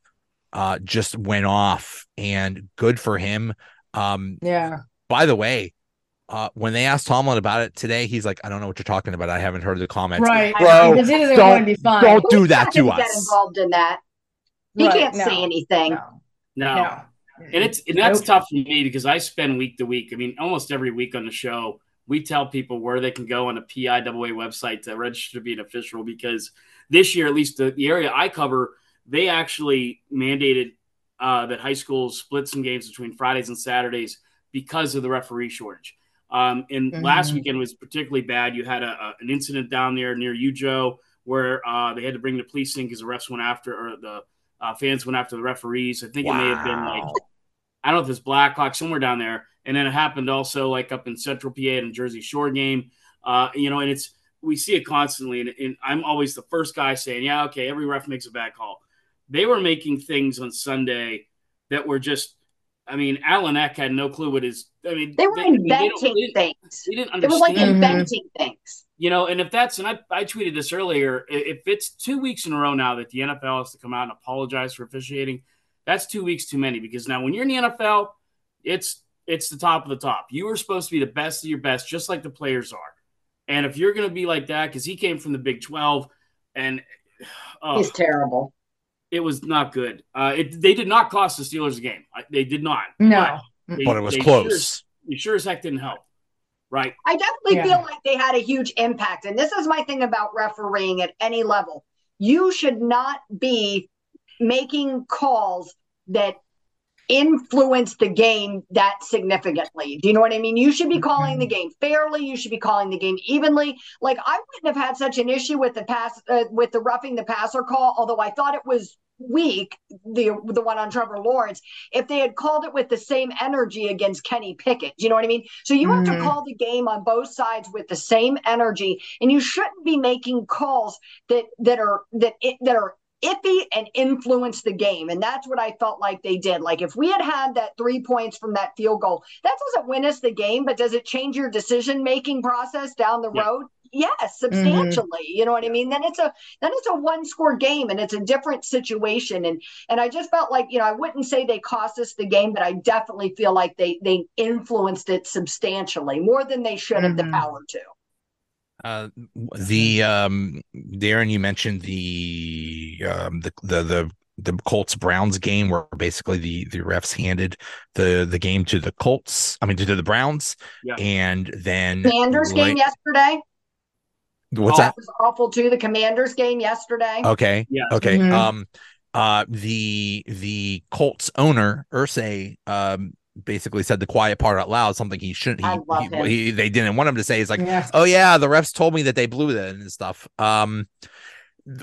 A: uh, just went off, and good for him. Um,
D: Yeah.
A: by the way, uh, when they asked Tomlin about it today, he's like, "I don't know what you're talking about. I haven't heard the comments."
D: Right.
A: bro.
D: Because he doesn't
A: don't-
D: want to be fine.
A: don't do
E: Who's
A: that
E: not
A: to
E: gonna Get involved in that. He
D: Right,
E: can't
D: no,
E: say anything.
D: No.
C: No.
D: No.
C: And it's and that's
D: Nope.
C: tough for me because I spend week to week. I mean, almost every week on the show, we tell people where they can go on the PIAA website to register to be an official because this year, at least the, the area I cover, they actually mandated uh, that high schools split some games between Fridays and Saturdays because of the referee shortage. Um, and last
D: Mhm.
C: weekend was particularly bad. You had a, a, an incident down there near you, Joe, where uh, they had to bring the police in because the refs went after or the uh, fans went after the referees. I think it may have been like I don't know if it's Blackhawk somewhere down there. And then it happened also like up in Central PA at a Jersey Shore game. Uh, you know, and it's we see it constantly. And, and I'm always the first guy saying, yeah, okay, every ref makes a bad call. They were making things on Sunday that were just. I mean, Alan Eck had no clue what his. I mean,
E: They were
C: they
E: inventing
C: they-
E: things.
C: they didn't understand.
E: It was like inventing things.
C: You know, and if that's, and I, I tweeted this earlier, if it's two weeks in a row now that the NFL has to come out and apologize for officiating, that's two weeks too many because now when you're in the NFL, it's it's the top of the top. You are supposed to be the best of your best, just like the players are. And if you're going to be like that, because he came from the Big 12 and [SIGHS] oh,
E: He's terrible.
C: It was not good. Uh, it, they did not cost the Steelers a game. They did not.
D: No.
C: They-
A: but it was close.
C: Sure, sure as heck didn't help. Right.
E: I definitely
D: Yeah.
E: feel like they had a huge impact. And this is my thing about refereeing at any level. You should not be making calls that influence the game that significantly. Do you know what I mean? You should be calling the game fairly. You should be calling the game evenly. Like I wouldn't have had such an issue with the pass uh, with the roughing the passer call, although I thought it was weak the the one on Trevor Lawrence if they had called it with the same energy against Kenny Pickett. Do you know what I mean? So you have to
D: Mhm.
E: call the game on both sides with the same energy and you shouldn't be making calls that that are that that are iffy and influence the game. And that's what I felt like they did. Like if we had had that three points from that field goal, that doesn't win us the game, but does it change your decision making process down the
C: Yeah.
E: road? Yes, substantially. You know what I mean? Then it's a then it's a one score game and it's a different situation. And and I just felt like, you know, I wouldn't say they cost us the game, but I definitely feel like they they influenced it substantially more than they should have the
D: Mhm.
E: power to.
A: Uh, the um, Darren, you mentioned the um, the the the the Colts Browns game where basically the the refs handed the the game to the Colts. I mean to the Browns,
C: Yeah.
A: and then
E: Commanders game yesterday.
A: What's
C: Oh,
A: that?
E: That was awful too. The Commanders game yesterday.
A: Okay.
C: Yeah.
A: Okay.
D: Mhm.
A: Um uh the the Colts owner, Irsay, um basically said the quiet part out loud, something he shouldn't he, he, he- they didn't want him to say. He's like,
D: Yeah.
A: oh yeah, the refs told me that they blew that and stuff. Um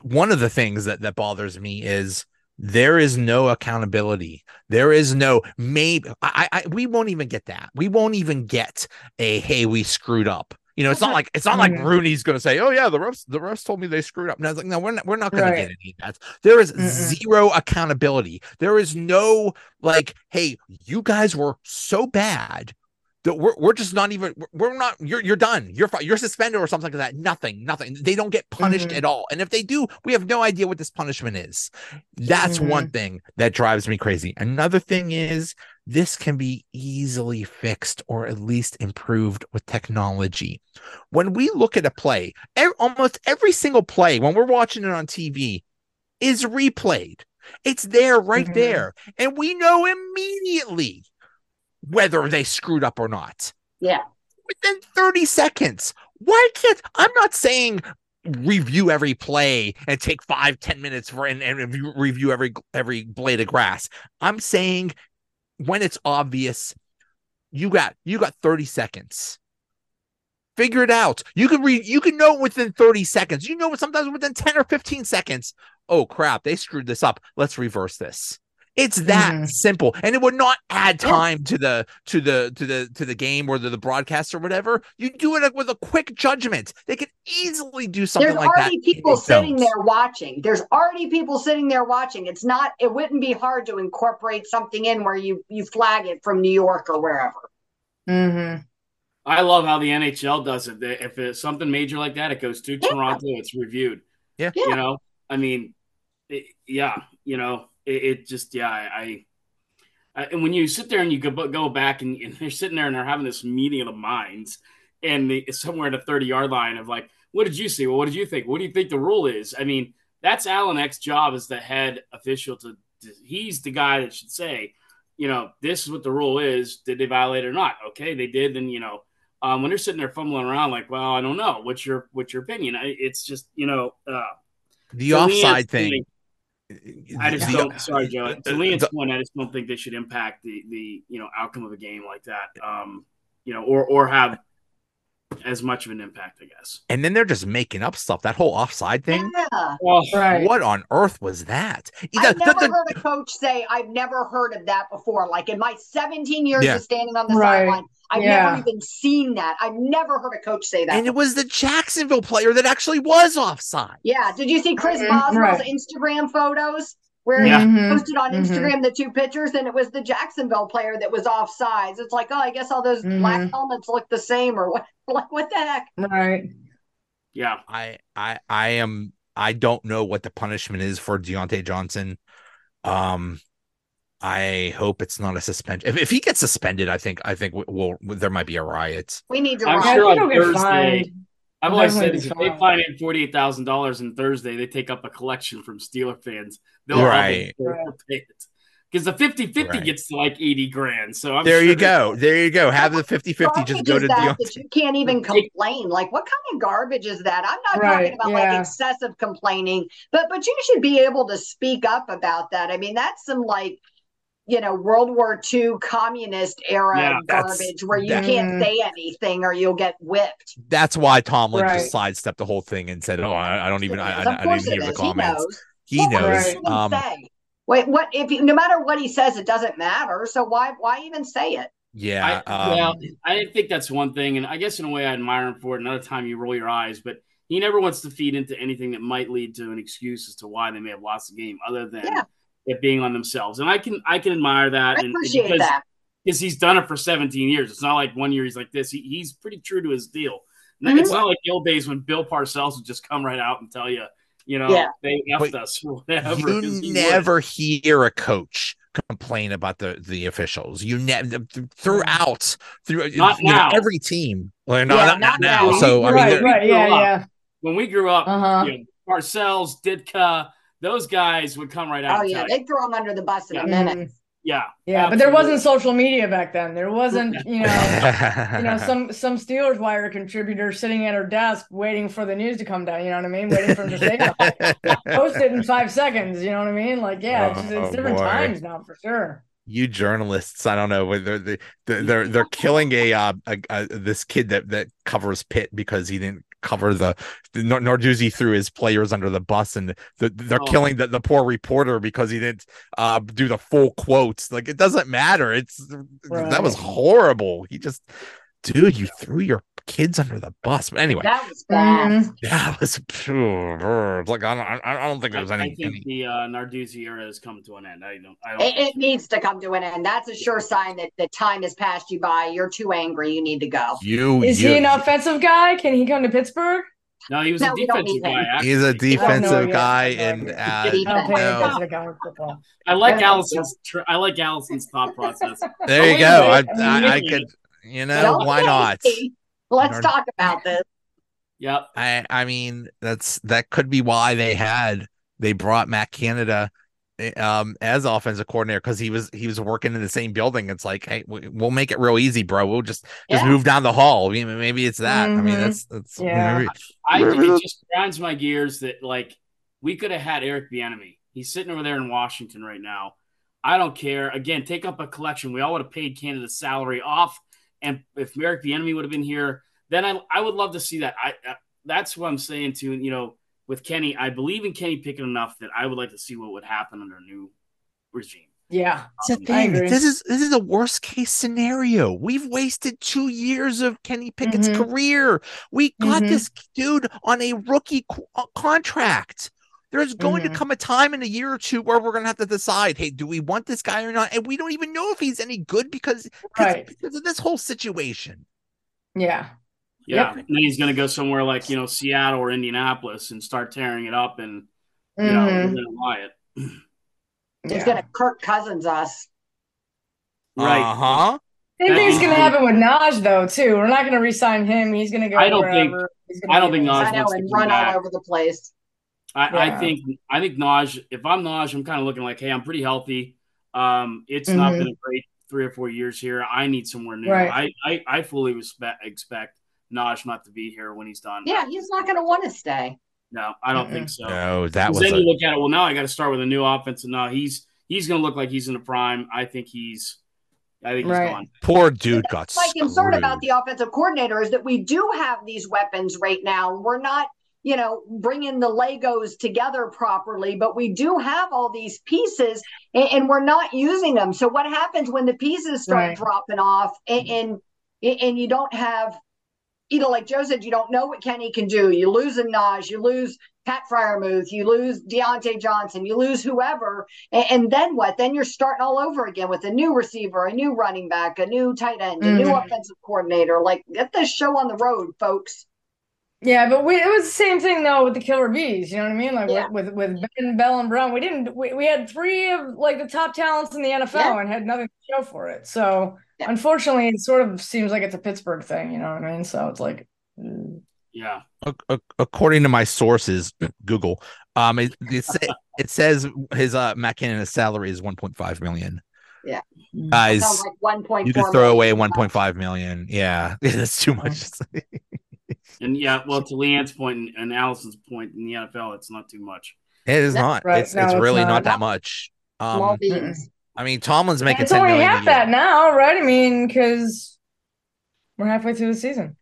A: one of the things that that bothers me is there is no accountability. There is no maybe I, I we won't even get that. We won't even get a hey, we screwed up. You know, it's not like it's not like
D: Mhm.
A: Rooney's gonna say, "Oh yeah, the refs the refs told me they screwed up." No, it's like no, we're not we're not gonna get any of that. There is zero accountability. There is no like, hey, you guys were so bad that we're, we're just not even we're- not you're you're done. You're you're suspended or something like that. Nothing, nothing. They don't get punished
D: Mhm.
A: at all. And if they do, we have no idea what this punishment is. That's one thing that drives me crazy. Another thing is this can be easily fixed or at least improved with technology. When we look at a play, almost every single play when we're watching it on TV is replayed. It's there right
D: Mhm.
A: there. And we know immediately whether they screwed up or not
E: Yeah.
A: within 30 seconds. Why can't I'm not saying review every play and take five, ten minutes for and, and review every every blade of grass. I'm saying when it's obvious, you got you got 30 seconds. Figure it out. You can read you can know within 30 seconds. You know sometimes within 10 or 15 seconds. Oh crap, they screwed this up. Let's reverse this. It's that
D: Mhm.
A: simple, and it would not add
E: Yeah.
A: time to the to the to the to the game or the, the broadcast or whatever. You do it with a quick judgment. They could easily do something
E: There's
A: like that.
E: There's
A: already
E: people sitting
A: don't.
E: there watching. There's already people sitting there watching. It's not. It wouldn't be hard to incorporate something in where you you flag it from New York or wherever.
D: hmm
C: I love how the NHL does it. If it's something major like that, it goes to
E: Yeah.
C: Toronto. It's reviewed.
A: Yeah.
E: Yeah.
C: You know, I mean, it, yeah, you know, it, it just, yeah, I, I, and when you sit there and you go, go back and, and they're sitting there and they're having this meeting of the minds and the, somewhere at the 30 yard line of like, what did you see? Well, what did you think? What do you think the rule is? I mean, that's Alan Eck's job as the head official to, to, he's the guy that should say, you know, this is what the rule is. Did they violate it or not? Okay, they did. Then, you know, um, when they're sitting there fumbling around, like, well, I don't know. What's your what's your opinion? I, it's just you know, uh,
A: The offside thing.
C: Point, I just
A: the-
C: don't. Sorry, Joe. To LeeAnn's
A: the-
C: point, I just don't think they should impact the the you know outcome of a game like that. Um, you know, or or have as much of an impact, I guess.
A: and then they're just making up stuff. That whole offside thing.
E: Yeah.
C: Well,
D: Right.
A: What on earth was that?
E: I've
A: The-
E: never
A: the-
E: heard a coach say, I've never heard of that before. Like in my 17 years
A: Yeah.
E: of standing on the
D: Right.
E: sideline, I've
D: Yeah.
E: never even seen that. I've never heard a coach say that.
A: and it was the Jacksonville player that actually was offside.
E: yeah. Did you see Chris
D: Mhm,
E: Boswell's
D: right.
E: Instagram photos where
C: Yeah.
E: he
D: Mhm,
E: posted on
D: mhm.
E: Instagram the two pictures and it was the Jacksonville player that was off sides? It's like, oh, I guess all those black
D: Mhm.
E: helmets look the same or what? [LAUGHS] Like, what the heck?
D: Right.
C: yeah,
A: I I I am I don't know what the punishment is for Diontae Johnson. Um I hope it's not a suspension. If, if he gets suspended, I think I think we'll, we'll there might be a riot.
E: We need to
C: I'm
E: run.
D: Yeah,
C: sure on Thursday. I've
D: Well,
C: always said
D: might
C: if they
D: fine.
C: find him forty eight thousand dollars in Thursday, they take up a collection from Steeler fans. They'll
A: Right.
C: all pay it. Because the 50-50
A: Right.
C: gets to like 80 grand. So I'm
A: there you go. There you go. Have the 50-50 just go to
E: that,
A: Diontae.
E: that you can't even complain. Like, what kind of garbage is that? I'm not
D: Right,
E: talking about
D: yeah.
E: like excessive complaining, but but you should be able to speak up about that. I mean, that's some like you know World War II communist era
C: Yeah,
E: garbage where you
A: that-
E: can't say anything or you'll get whipped.
A: That's why Tomlin
D: Right.
A: just sidestepped the whole thing and said, "Oh, I, I don't even. I,
E: Of
A: I, I
E: course
A: didn't
E: it
A: hear the comments."
E: He
A: He
E: knows.
A: knows.
E: What
D: Right.
A: Um.
E: Wait, what if you, no matter what he says, it doesn't matter. So why why even say it?
A: yeah.
C: I,
A: um,
C: well, I think that's one thing, and I guess in a way I admire him for it. Another time you roll your eyes, but he never wants to feed into anything that might lead to an excuse as to why they may have lost the game, other than
E: Yeah.
C: It being on themselves. And I can I can admire that.
E: I
C: and,
E: appreciate
C: because,
E: that.
C: because he's done it for 17 years. It's not like one year he's like this. He, he's pretty true to his deal. And
E: Mm-hmm.
C: It's not like the old days when Bill Parcells would just come right out and tell you, you know,
E: Yeah.
C: they effed
A: But
C: us or whatever. 'cause
A: you
C: he would.
A: never hear a coach complain about the the officials. You never throughout through
C: Not
A: you know,
C: now.
A: every team. Well, no,
E: Yeah,
A: not,
E: not
A: not now.
E: now.
A: So I mean,
D: right, yeah,
C: up.
D: yeah.
C: when we grew up,
D: Uh-huh.
C: you know, Parcells, Ditka, those guys would come right out.
E: Oh yeah,
C: tell you.
E: they throw them under the bus in a
C: Yeah.
E: minute.
D: Mhm.
C: yeah,
D: Yeah, but there wasn't social media back then. There wasn't, you know, [LAUGHS] you know, some some Steelers wire contributor sitting at her desk waiting for the news to come down. You know what I mean? Waiting for him to say [LAUGHS] it. Post it in five seconds. You know what I mean? Like, yeah, it's, just,
A: Oh,
D: different
A: boy.
D: times now for sure.
A: you journalists, I don't know whether they they're they're, they're killing a, uh, a, a this kid that that covers Pitt because he didn't cover the, Narduzzi threw his players under the bus and the, they're
C: Oh.
A: killing the, the poor reporter because he didn't uh do the full quotes. Like it doesn't matter. It's that was horrible. He just dude, you threw your kids under the bus. But anyway,
E: That was bad.
D: Mhm.
A: that was pure. Like I don't, I I don't think
C: I,
A: there was any.
C: I think
A: any
C: the uh, Narduzzi era has come to an end. I don't. I don't.
E: It, it needs to come to an end. That's a sure sign that the time has passed you by. You're too angry. You need to go.
A: you,
D: Is
A: you,
D: he an offensive guy? Can he come to Pittsburgh?
C: no, he was
E: No,
C: a defensive
E: need him.
C: guy.
A: He's a defensive guy,
D: I
A: and uh,
D: I don't
E: Defense.
D: pay
A: no.
D: attention to college football.
C: I like Allison's. Tr- I like Allison's thought process.
A: There
C: Oh,
A: you go. I, I, I could, you know,
E: Don't
A: why not?
E: it. Let's talk about this.
C: Yep.
A: I, I mean, that's that could be why they had they brought Matt Canada eh, um as offensive coordinator because he was he was working in the same building. It's like, hey, we, we'll make it real easy, bro. We'll just just move down the hall. I mean, maybe it's that. I mean,
D: Mhm.
A: that's that's
D: Yeah.
A: maybe-
C: I think it just grinds my gears that like we could have had Eric Bieniemy. He's sitting over there in Washington right now. I don't care. Again, take up a collection. We all would have paid Canada's salary off, and if Merrick the Enemy would have been here, then I I would love to see that. I, I that's what I'm saying to you know with Kenny. I believe in Kenny Pickett enough that I would like to see what would happen under a new regime.
D: Yeah.
A: That's the
D: I
A: thing. This is this is a worst case scenario. We've wasted two years of Kenny Pickett's
D: Mhm.
A: career. We got
D: Mhm.
A: this dude on a rookie qu- uh, contract. There's going
D: Mhm.
A: to come a time in a year or two where we're going to have to decide, hey, do we want this guy or not? And we don't even know if he's any good because, because,
D: Right.
A: because of this whole situation.
D: Yeah.
C: Yeah,
D: Yep.
C: and then he's going to go somewhere like you know Seattle or Indianapolis and start tearing it up, and you know
D: Mhm.
C: we're going to buy it.
E: He's going to Kirk Cousins us.
C: Right.
A: Uh huh.
D: Same thing's gonna happen with Naj though too. We're not gonna re-sign him. He's gonna go
C: I don't think-
D: wherever. He's
C: I don't think
D: there.
C: Naj
E: I know,
C: wants to come
E: run
C: back.
E: all over the place.
C: I,
D: Yeah.
C: I think I think Naj. If I'm Naj, I'm kind of looking like, hey, I'm pretty healthy. Um, it's not
D: Mhm.
C: been a great three or four years here. I need somewhere new.
D: Right.
C: I, I I fully respect expect Naj not to be here when he's done.
E: Yeah, he's not going to want to stay.
C: No, I don't
D: Mm-mm.
C: think so.
A: No, that
C: 'Cause
A: was
C: then
A: a,
C: you look at it. Well, now I got to start with a new offense, and now he's he's going to look like he's in the prime. I think he's, I think
D: Right.
C: he's gone.
A: poor dude got
E: My concern
A: screwed.
E: about the offensive coordinator is that we do have these weapons right now. We're not, you know, bringing the Legos together properly, but we do have all these pieces and, and we're not using them. So what happens when the pieces start
D: Right.
E: dropping off and, and and you don't have, you know, like Joe said, you don't know what Kenny can do. You lose a Naj, you lose Pat Freiermuth, you lose Diontae Johnson, you lose whoever, and, and then what? Then you're starting all over again with a new receiver, a new running back, a new tight end, a new
D: Mhm.
E: offensive coordinator. Like, get this show on the road, folks.
D: Yeah, but we, it was the same thing though with the Killer Bees. You know what I mean? Like
E: Yeah.
D: with, with with Ben Bell and Brown, we didn't. We, we had three of like the top talents in the NFL
E: Yeah.
D: and had nothing to show for it. So
E: Yeah.
D: unfortunately, it sort of seems like it's a Pittsburgh thing. You know what I mean? So it's like, mm,
C: Yeah.
A: Ac- ac- according to my sources, [CLEARS THROAT] Google, um, it, it, sa- it says his uh Matt Cannon's salary is 1.5 million. Yeah,
E: Guys, like one
A: you could throw away 1.5 million. Yeah, [LAUGHS] that's too much.
C: And yeah, well, to LeeAnn's point and, and Allison's point in the NFL, it's not too much.
A: It is
E: No,
A: not.
D: right,
A: It's
D: no,
A: it's
D: it's
A: really
D: not.
A: not that much. Um. I mean, Tomlin's making
D: it's
A: 10
D: only half that now, right? I mean, because we're halfway through the season.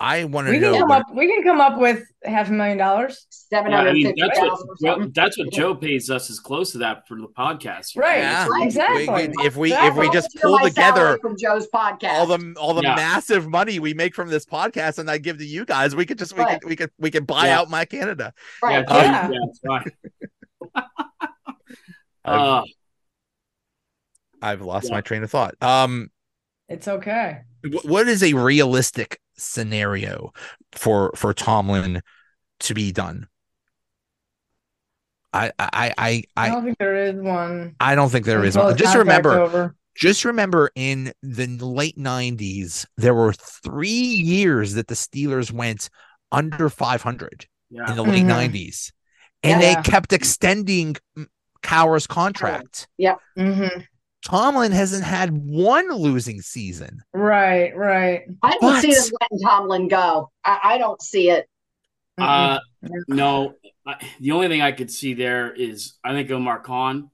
A: I want to
D: We can
A: know.
D: come
A: what-
D: up. We can come up with half a million dollars.
E: Seven hundred.
C: Yeah, I mean, that's what Joe, that's what Joe pays us is close to that for the podcast.
D: Right.
A: Yeah,
E: Right.
D: Exactly.
A: we could- if we
D: Exactly.
A: if we just pull together
E: from Joe's podcast,
A: all the all the
C: Yeah.
A: massive money we make from this podcast and I give to you guys, we could just we
E: Right.
A: could we could we could buy
C: Yeah.
A: out my Canada.
E: right?
C: Yeah,
D: Yeah.
C: yeah, it's fine. [LAUGHS] [LAUGHS]
A: I've,
C: Uh,
A: I've lost
C: yeah.
A: my train of thought. Um,
D: It's okay.
A: wh- what is a realistic scenario for for Tomlin to be done? I I I
D: I,
A: I
D: don't think there is one.
A: I don't think there is one. Just remember,
D: over.
A: just remember in the late 90s there were 3 years that the Steelers went under 500
C: yeah.
A: in the late
D: Mhm.
A: 90s and
D: Yeah.
A: they kept extending mm, Cowher's contract.
D: Mhm.
A: Tomlin hasn't had one losing season.
D: Right. Right.
E: I don't
A: But-
E: see them letting Tomlin go. I, I don't see it.
C: Uh, no, I, the only thing I could see there is I think Omar Khan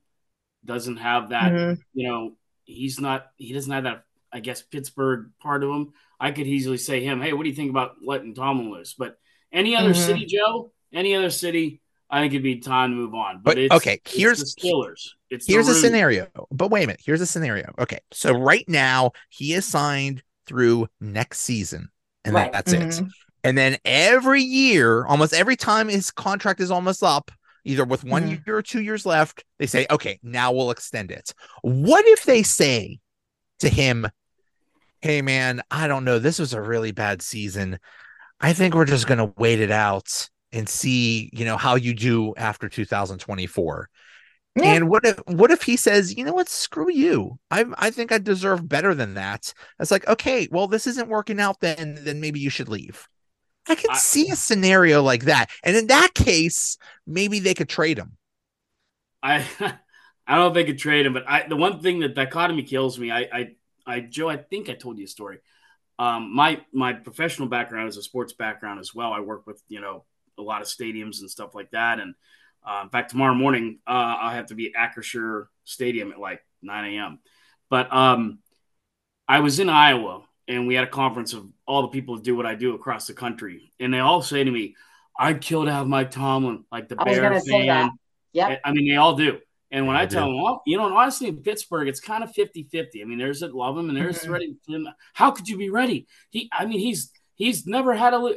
C: doesn't have that.
D: Mhm.
C: You know, he's not. He doesn't have that. I guess Pittsburgh part of him. I could easily say him. Hey, what do you think about letting Tomlin loose? But any other
D: Mhm.
C: city, Joe, any other city, I think it'd be time to move on. But,
A: But,
C: it's,
A: okay,
C: it's
A: here's-
C: the Steelers. It's the
A: Here's a scenario. But wait a minute. Here's a scenario. Okay. So right now he is signed through next season. And
E: Right.
A: that's it.
D: Mhm.
A: And then every year, almost every time his contract is almost up, either with one
D: Mhm.
A: year or two years left, they say, okay, now we'll extend it. What if they say to him, hey, man, I don't know. This was a really bad season. I think we're just going to wait it out and see, you know, how you do after 2024.
D: Yeah.
A: And what if what if he says, you know what, screw you. I I think I deserve better than that. It's like, okay, well, this isn't working out, then then maybe you should leave. I can
C: I-
A: see a scenario like that. And in that case, maybe they could trade him.
C: I [LAUGHS] I don't think they could trade him, but I the one thing that dichotomy kills me. I I, I Joe, I think I told you a story. Um, my my professional background is a sports background as well. I work with you know a lot of stadiums and stuff like that. And uh, in fact, tomorrow morning uh, I'll have to be at Acrisure Stadium at like 9 a.m. But um, I was in Iowa and we had a conference of all the people that do what I do across the country, and they all say to me, "I'd kill to have Mike Tomlin, like the
E: I was
C: Bear
E: gonna say that.
C: fan."
E: Yep.
C: I mean, they all do. And when
A: Yeah,
C: I
A: I
C: tell them, well, you know, and honestly, in Pittsburgh, it's kind of 50 50. I mean, there's that love him and there's
D: Mhm.
C: ready. How could you be ready? He, I mean, he's he's never had a.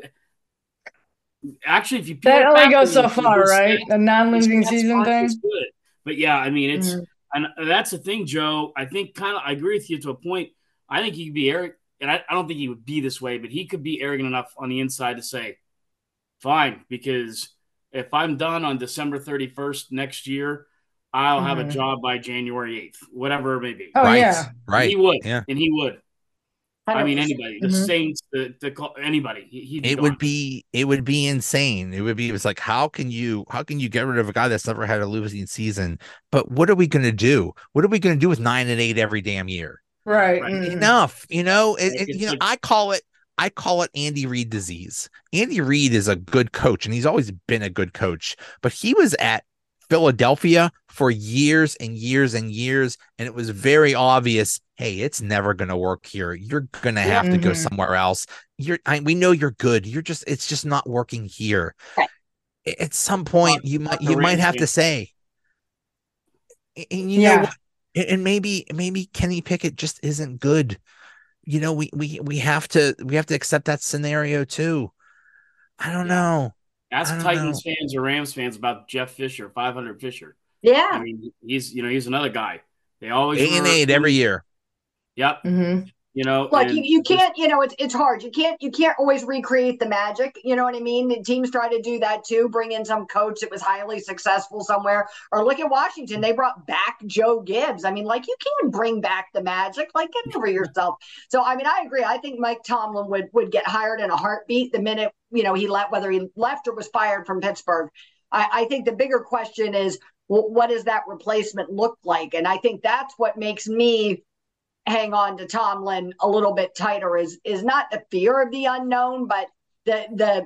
C: lo- Actually, if you
D: That only goes so far,
C: his
D: right?
C: stats-
D: The non-losing season thing.
C: good. But yeah, I mean, it's
D: Mhm.
C: and that's the thing, Joe. I think kind of I agree with you to a point. I think he could be arrogant, and I, I don't think he would be this way, but he could be arrogant enough on the inside to say, "Fine," because if I'm done on December 31st next year, I'll have a
D: Mhm.
C: job by January 8th, whatever it may be.
D: Oh
A: right.
D: yeah.
A: Right.
C: He would,
A: Yeah.
C: and he would. I mean, anybody, the
D: Mhm.
C: Saints, the, the anybody, he,
A: it
C: gone.
A: would be it would be insane it would be it's like how can you how can you get rid of a guy that's never had a losing season but what are we going to do what are we going to do with nine and eight every damn year
D: Right.
C: Right.
D: mhm.
A: enough you know it, it- you know i call it i call it andy reid disease andy reid is a good coach and he's always been a good coach but he was at philadelphia for years and years and years and it was very obvious hey it's never going to work here you're going to have to go
D: Mhm.
A: somewhere else you're I, we know you're good you're just it's just not working here
E: Right.
A: At some point you might you might have to say and you
D: Yeah.
A: know what? And- and maybe maybe kenny pickett just isn't good you know we we we have to we have to accept that scenario too i don't
C: Yeah.
A: know
C: Ask
A: I don't
C: Titans fans or Rams fans about Jeff Fisher, 500 Fisher. Yeah. I
E: Yeah.
C: mean, he's you know he's another guy. They always
A: eight and
C: were-
A: eight every year
C: Yep.
D: Mhm.
C: You know,
E: Like you, you can't, you know, it's it's hard. You can't you can't always recreate the magic. You know what I mean? And teams try to do that too. Bring in some coach that was highly successful somewhere. Or look at Washington. They brought back Joe Gibbs. I mean, like you can't bring back the magic. Like get over yourself. So I mean, I agree. I think Mike Tomlin would would get hired in a heartbeat the minute you know he left, whether he left or was fired from Pittsburgh. I, I think the bigger question is, well, what does that replacement look like? And I think that's what makes me hang on to Tomlin a little bit tighter is is not the fear of the unknown, but the the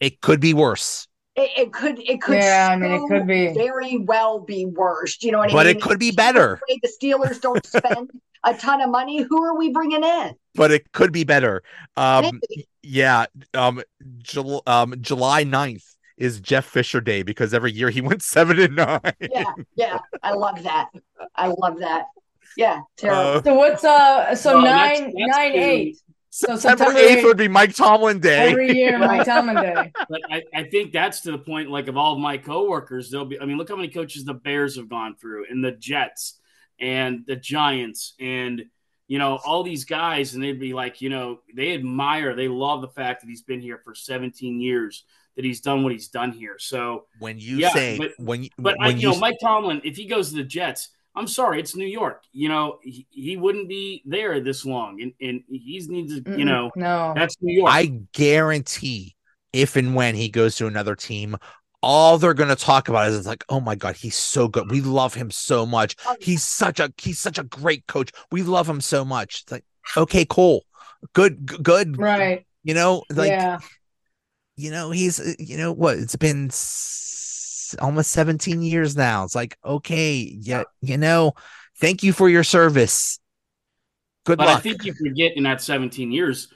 A: it could be worse
E: it, it could it could
D: Yeah, I mean, it could be.
E: very well be worse. You know what I
A: but
E: mean?
A: it could be better
E: The Steelers don't [LAUGHS] spend a ton of money. Who are we bringing in?
A: but it could be better um
E: Maybe.
A: Yeah um, Jul- um july 9th is jeff fisher day because every year he [LAUGHS] went seven and nine
E: Yeah, yeah. I love that. I love that. Yeah, terrible.
A: Uh,
D: So what's uh so
C: Well,
D: nine
C: that's
D: nine eight So
A: September
D: September
A: 8th
D: 8th
A: would be Mike Tomlin Day.
D: every year [LAUGHS] Mike Tomlin Day.
C: But I, I think that's to the point, like of all of my coworkers, they'll be. I mean, look how many coaches the Bears have gone through, and the Jets, and the Giants, and you know all these guys, and they'd be like, you know, they admire, they love the fact that he's been here for 17 years, that he's done what he's done here. So,
A: When you
C: Yeah,
A: say
C: but-
A: when you
C: but I,
A: when
C: you know,
A: s-
C: Mike Tomlin, if he goes to the Jets, I'm sorry, it's New York. You know, he, he wouldn't be there this long, and and he's needs to, you
D: Mm-mm,
C: know,
D: no.
C: that's New York.
A: I guarantee if and when he goes to another team, all they're gonna talk about is it's like, oh my god, he's so good. We love him so much.
E: Oh,
A: He's such a he's such a great coach. We love him so much. It's like, okay, cool, good, g- good.
D: Right.
A: You know, like
D: yeah.
A: you know, he's uh, you know what? It's been s- almost 17 years now. It's like, okay, yeah, you know, thank you for your service. Good
C: But I think you forget in that 17 years,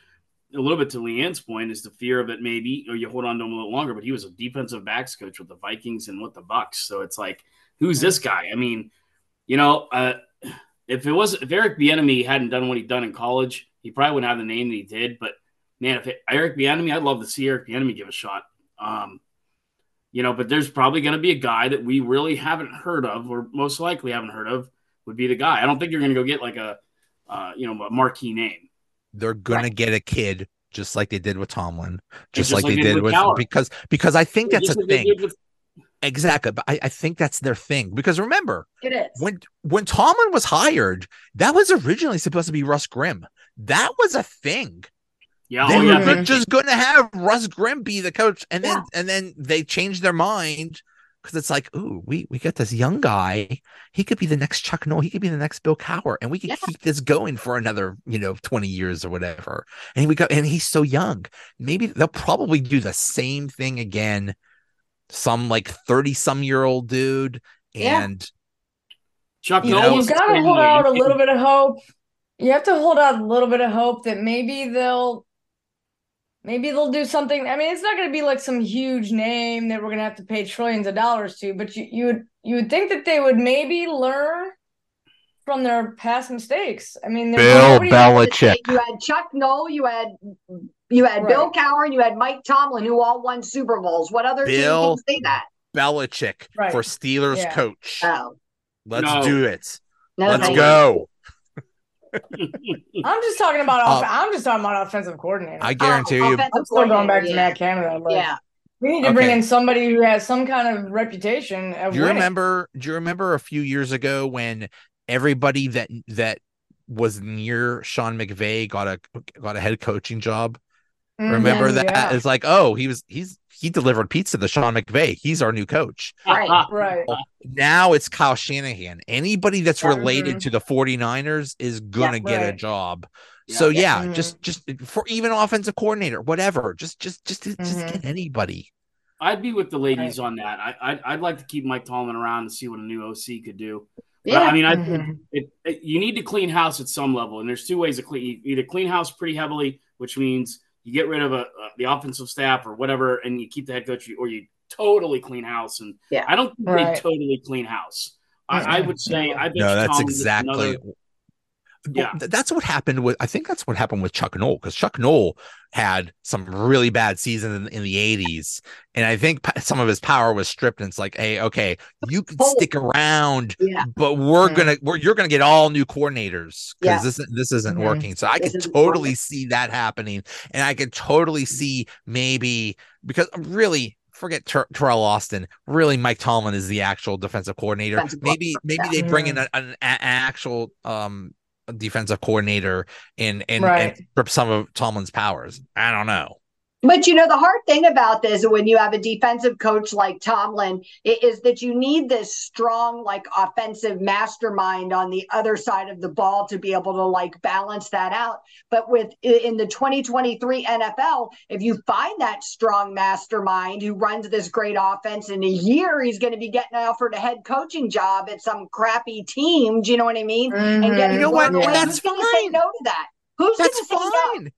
C: a little bit to LeeAnn's point, is the fear of it maybe, or you hold on to him a little longer. But he was a defensive backs coach with the Vikings and with the Bucs, so it's like, who's this guy? I mean, you know, uh, if it was if Eric Bieniemy hadn't done what he'd done in college, he probably wouldn't have the name that he did. But man, if it, Eric Bieniemy, I'd love to see Eric Bieniemy give a shot. Um, you know, but there's probably going to be a guy that we really haven't heard of, or most likely haven't heard of, would be the guy. I don't think you're going to go get like a uh, you know, a marquee name.
A: They're gonna get a kid just like they did with Tomlin, just,
C: just
A: like,
C: like
A: they
C: did with
A: with because because I think that's
C: Just
A: a thing
C: with-
A: exactly. But I, I think that's their thing because remember
E: It is.
A: when when Tomlin was hired, that was originally supposed to be Russ Grimm. That was a thing.
C: yeah,
A: they
C: oh, yeah,
A: just to have Russ Grimm be the coach, and then
E: Yeah.
A: and then they changed their mind because it's like, ooh, we we got this young guy. He could be the next Chuck Noll. He could be the next Bill Cowher, and we could
E: Yeah.
A: keep this going for another, you know, twenty years or whatever. And we got, and he's so young. Maybe they'll probably do the same thing again. Some like thirty some year old dude,
E: Yeah.
A: and
C: Chuck
A: You
C: Noll You've
D: gotta hold out a little bit of hope. You have to hold out a little bit of hope that maybe they'll Maybe they'll do something. I mean, it's not going to be like some huge name that we're going to have to pay trillions of dollars to, but you you would you would think that they would maybe learn from their past mistakes. I mean,
A: Bill Belichick.
E: You had Chuck Noll, you had you had Bill
D: Right.
E: Cowher, you had Mike Tomlin, who all won Super Bowls. What other
A: Bill-
E: team can say that?
A: Belichick
D: Right.
A: for Steelers
D: Yeah.
A: coach.
E: Oh,
A: Let's
C: No.
A: do it.
E: no,
A: Let's
E: thank
A: go.
D: I'm just talking about.
A: Uh,
D: I'm just talking about offensive coordinator.
A: I guarantee
E: Oh,
A: you.
D: I'm still going back to
E: coordinator,
D: Matt Canada. Like,
E: Yeah,
D: we need to bring in somebody who has some kind of reputation of
A: Do you
D: winning.
A: remember? Do you remember a few years ago when everybody that that was near Sean McVay got a got a head coaching job? Remember
D: Mhm,
A: that?
D: yeah.
A: It's like, oh, he was he's he delivered pizza to Sean McVay. He's our new coach.
E: Right. [LAUGHS]
D: Right.
A: Now it's Kyle Shanahan. Anybody that's
D: Yeah.
A: related
D: Mhm.
A: to the 49ers is gonna get a job.
C: Yeah.
A: So yeah,
D: Mhm.
A: just just for even offensive coordinator, whatever. Just just just just
D: Mhm.
A: get anybody.
C: I'd be with the ladies on that. I, I'd, I'd like to keep Mike Tomlin around and see what a new OC could do. But,
E: Yeah.
C: I mean, I
D: Mhm.
C: it, it, you need to clean house at some level, and there's two ways to clean. Either clean house pretty heavily, which means you get rid of a, a the offensive staff or whatever, and you keep the head coach, or you totally clean house. And
E: Yeah.
C: I don't think
D: Right.
C: they totally clean house. I, I would say I bet
A: No,
C: you
A: that's
C: Tomlin
A: exactly.
C: another- Yeah.
A: That's what happened with. I think that's what happened with Chuck Noll because Chuck Noll had some really bad season in, in the '80s, and I think pa- some of his power was stripped. And it's like, hey, okay, you can
E: Oh.
A: stick around,
E: Yeah.
A: but we're
D: Mhm.
A: gonna, we're, you're gonna get all new coordinators because
E: Yeah.
A: this this isn't
D: Mhm.
A: working. So I
E: This
A: can totally
E: working.
A: see that happening, and I can totally see maybe because really. Forget Ter- Teryl Austin. Really, Mike Tomlin is the actual defensive coordinator.
E: Defensive
A: maybe, maybe
E: yeah.
A: they bring in a- an, a- an actual um defensive coordinator and and,
D: Right.
A: some of Tomlin's powers. I don't know.
E: But you know, the hard thing about this when you have a defensive coach like Tomlin is that you need this strong, like offensive mastermind on the other side of the ball to be able to like balance that out. But with in the 2023 NFL, if you find that strong mastermind who runs this great offense in a year, he's going to be getting offered a head coaching job at some crappy team. Do you know what I mean? And
D: Mhm.
E: getting
A: You know what?
E: away.
A: That's
E: Who's gonna say
A: fine.
E: no to that? Who's
A: That's
E: to no?
A: fine.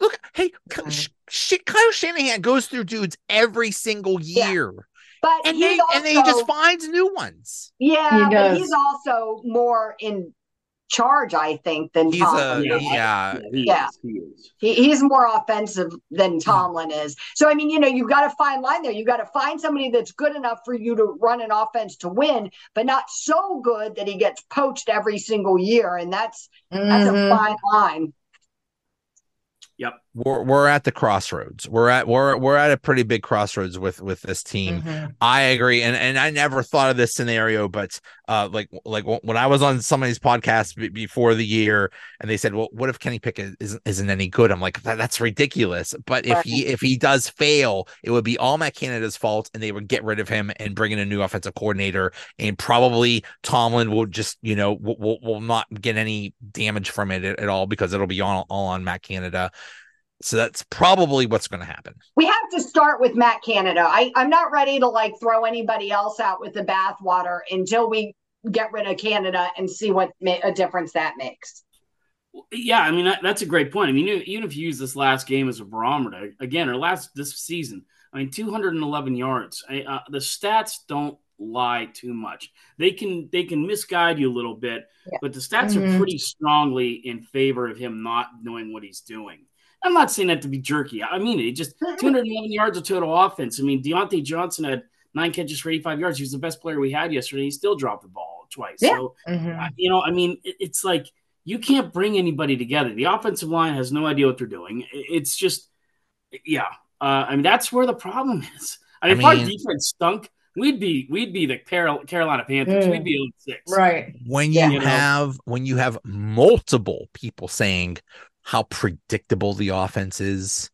A: Look, hey, Ky-
D: Mhm.
A: Sh- Sh- Kyle Shanahan goes through dudes every single
E: Yeah.
A: year,
E: But
A: and
E: he's
A: they and they
E: also-
A: just finds new ones.
E: Yeah,
D: He
E: but he's also more in charge, I think, than
A: He's a
E: Tomlin.
C: Yeah.
A: yeah.
C: he
E: Yeah.
C: is, he is.
E: He, he's more offensive than Tomlin is. So I mean, you know, you've got to find line there. You've got to find somebody that's good enough for you to run an offense to win, but not so good that he gets poached every single year. And that's that's
D: Mhm.
E: a fine line.
A: We're we're at the crossroads. We're at we're we're at a pretty big crossroads with with this team.
D: Mhm.
A: I agree, and and I never thought of this scenario, but uh, like like when I was on somebody's podcast be- before the year, and they said, "Well, what if Kenny Pickett isn't isn't any good?" I'm like, that, "That's ridiculous." But if he if he does fail, it would be all Matt Canada's fault, and they would get rid of him and bring in a new offensive coordinator, and probably Tomlin will just you know will will, will not get any damage from it at, at all because it'll be all, all on Matt Canada. So that's probably what's going to happen.
E: We have to start with Matt Canada. I, I'm not ready to like throw anybody else out with the bathwater until we get rid of Canada and see what ma- a difference that makes.
C: Yeah, I mean that, that's a great point. I mean, even- even if you use this last game as a barometer, again, or last this season, I mean, 211 yards. I, uh, the stats don't lie too much. They can they can misguide you a little bit,
E: Yeah.
C: but the stats
D: Mhm.
C: are pretty strongly in favor of him not knowing what he's doing. I'm not saying that to be jerky. I mean it. Just [LAUGHS] 211 yards of total offense. I mean, Diontae Johnson had nine catches for 85 yards. He was the best player we had yesterday. He still dropped the ball twice.
E: Yeah.
C: So
D: Mhm.
C: uh, you know, I mean, it- it's like you can't bring anybody together. The offensive line has no idea what they're doing. I- It's just, yeah. Uh, I mean, that's where the problem is. I mean,
A: I
C: if our defense stunk, we'd be we'd be the Carolina Panthers.
D: Mm.
C: We'd be 6.
D: Right.
A: when you
C: You know?
A: have when you have multiple people saying how predictable the offense is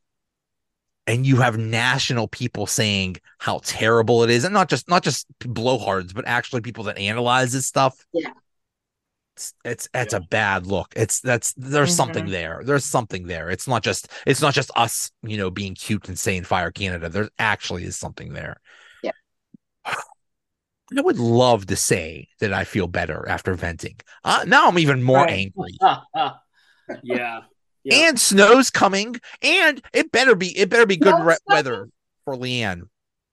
A: and you have national people saying how terrible it is and not just not just blowhards but actually people that analyze this stuff
E: Yeah.
A: it's it's, it's a bad look it's that's there's something
D: Mhm.
A: there there's something there it's not just it's not just us you know being cute and saying fire canada there actually is something there
E: Yeah. [SIGHS]
A: I would love to say that I feel better after venting. Uh, now I'm even more
D: Right.
A: angry. [LAUGHS]
C: yeah. Yeah.
A: and snow's coming, and it better be it better be good re- weather for LeeAnn.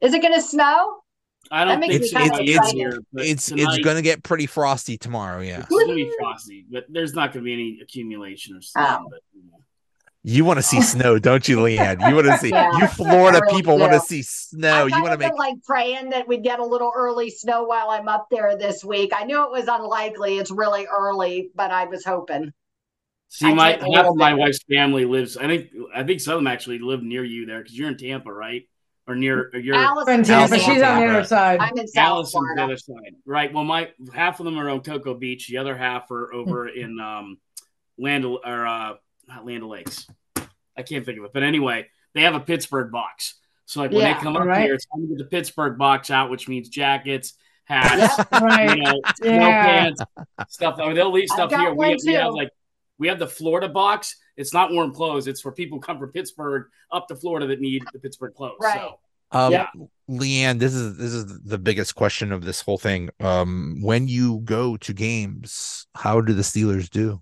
E: Is it going to snow?
C: I don't
E: That
C: think
E: makes
C: so.
E: me
A: It's- it's-
C: here,
A: It's
C: tonight,
A: it's gonna get pretty frosty tomorrow. Yeah,
C: it's gonna be frosty, but there's not gonna be any accumulation of snow.
E: Oh.
C: But, you know.
A: you want to see snow, don't you, LeeAnn? You want to see [LAUGHS]
E: Yeah,
A: you Florida
E: really
A: people want to see snow. You want to make
E: been like praying that we'd get a little early snow while I'm up there this week. I knew it was unlikely. It's really early, but I was hoping.
C: See,
E: I
C: my half of my wife's family lives. I think I think some of them actually live near you there because you're in Tampa, right? Or near or you're
E: Allison,
D: in Tampa.
A: Allison,
D: She's on the other side.
E: I'm in South
C: Allison's the
E: Florida.
C: other side, right? Well, my half of them are on Cocoa Beach. The other half are over [LAUGHS] in um, Land O- or uh, not Land Lakes. I can't think of it, but anyway, they have a Pittsburgh box. So like when
E: Yeah,
C: they come up
D: right.
C: here, it's time to get the Pittsburgh box out, which means jackets, hats,
E: Yep.
D: Right.
C: you know,
D: Yeah.
C: pants, stuff. I mean, they'll leave stuff here. We,
E: one
C: we have like we have the Florida box. It's not warm clothes. It's for people who come from Pittsburgh up to Florida that need the Pittsburgh clothes.
E: Right.
C: So
A: Um,
C: Yeah.
A: LeeAnn, this is this is the biggest question of this whole thing. Um, when you go to games, how do the Steelers do?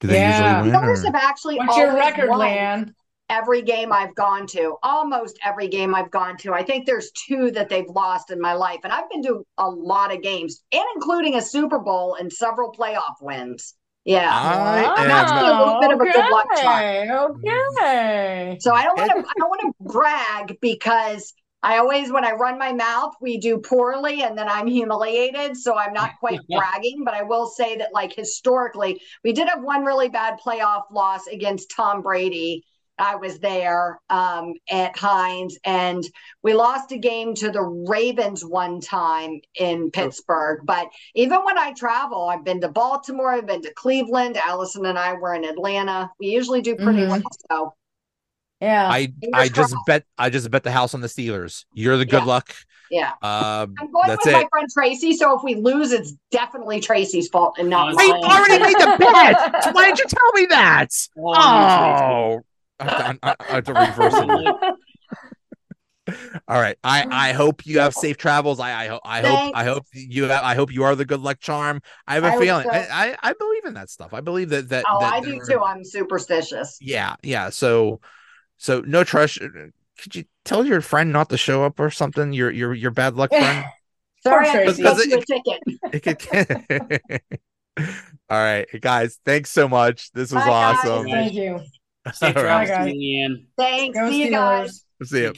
A: Do they
D: Yeah.
A: usually win?
E: Steelers
A: or-
E: have actually
D: What's your record,
E: won
D: Lan?
E: every game I've gone to, almost every game I've gone to. I think there's two that they've lost in my life, and I've been to a lot of games, and including a Super Bowl and several playoff wins. Yeah.
A: I oh,
E: I'm actually a little bit of a good luck charm.
D: Okay. Okay.
E: So I don't want to I don't want to brag because I always when I run my mouth we do poorly and then I'm humiliated so I'm not [LAUGHS] quite bragging but I will say that like historically we did have one really bad playoff loss against Tom Brady I was there um, at Heinz and we lost a game to the Ravens one time in Pittsburgh but even when I travel I've been to Baltimore I've been to Cleveland Allison and I were in Atlanta we usually do pretty
D: Mhm.
E: well so
D: Yeah.
A: I I just
E: crossed.
A: bet I just bet the house on the Steelers. You're the good
E: Yeah.
A: luck.
E: yeah
A: Um,
E: I'm going
A: that's
E: with
A: it.
E: my friend Tracy, so if we lose, it's definitely Tracy's fault and not
C: Oh,
A: I
E: mine.
A: already made the bet. [LAUGHS] Why didn't you tell me that?
C: Oh,
A: Oh, I have to, I I have to reverse it. [LAUGHS] All right. I I hope you have safe travels. I I, ho- I hope I hope you have, I hope you are the good luck charm. I have a
E: I
A: feeling.
E: so.
A: I, I I believe in that stuff. I believe that that.
E: Oh,
A: that
E: I do
A: there-
E: too. I'm superstitious.
A: Yeah, yeah. So so no trust. Could you tell your friend not to show up or something? Your your your bad luck friend. [LAUGHS]
E: Sorry, I
D: Tracy.
E: have to you a ticket. [LAUGHS]
A: It could. All right, guys. Thanks so much. This was
E: Bye, guys.
A: awesome.
D: Thank you.
C: Safe
A: All right.
C: travels,
D: Bye, guys.
E: Thanks.
D: Go
E: See you guys.
A: See you.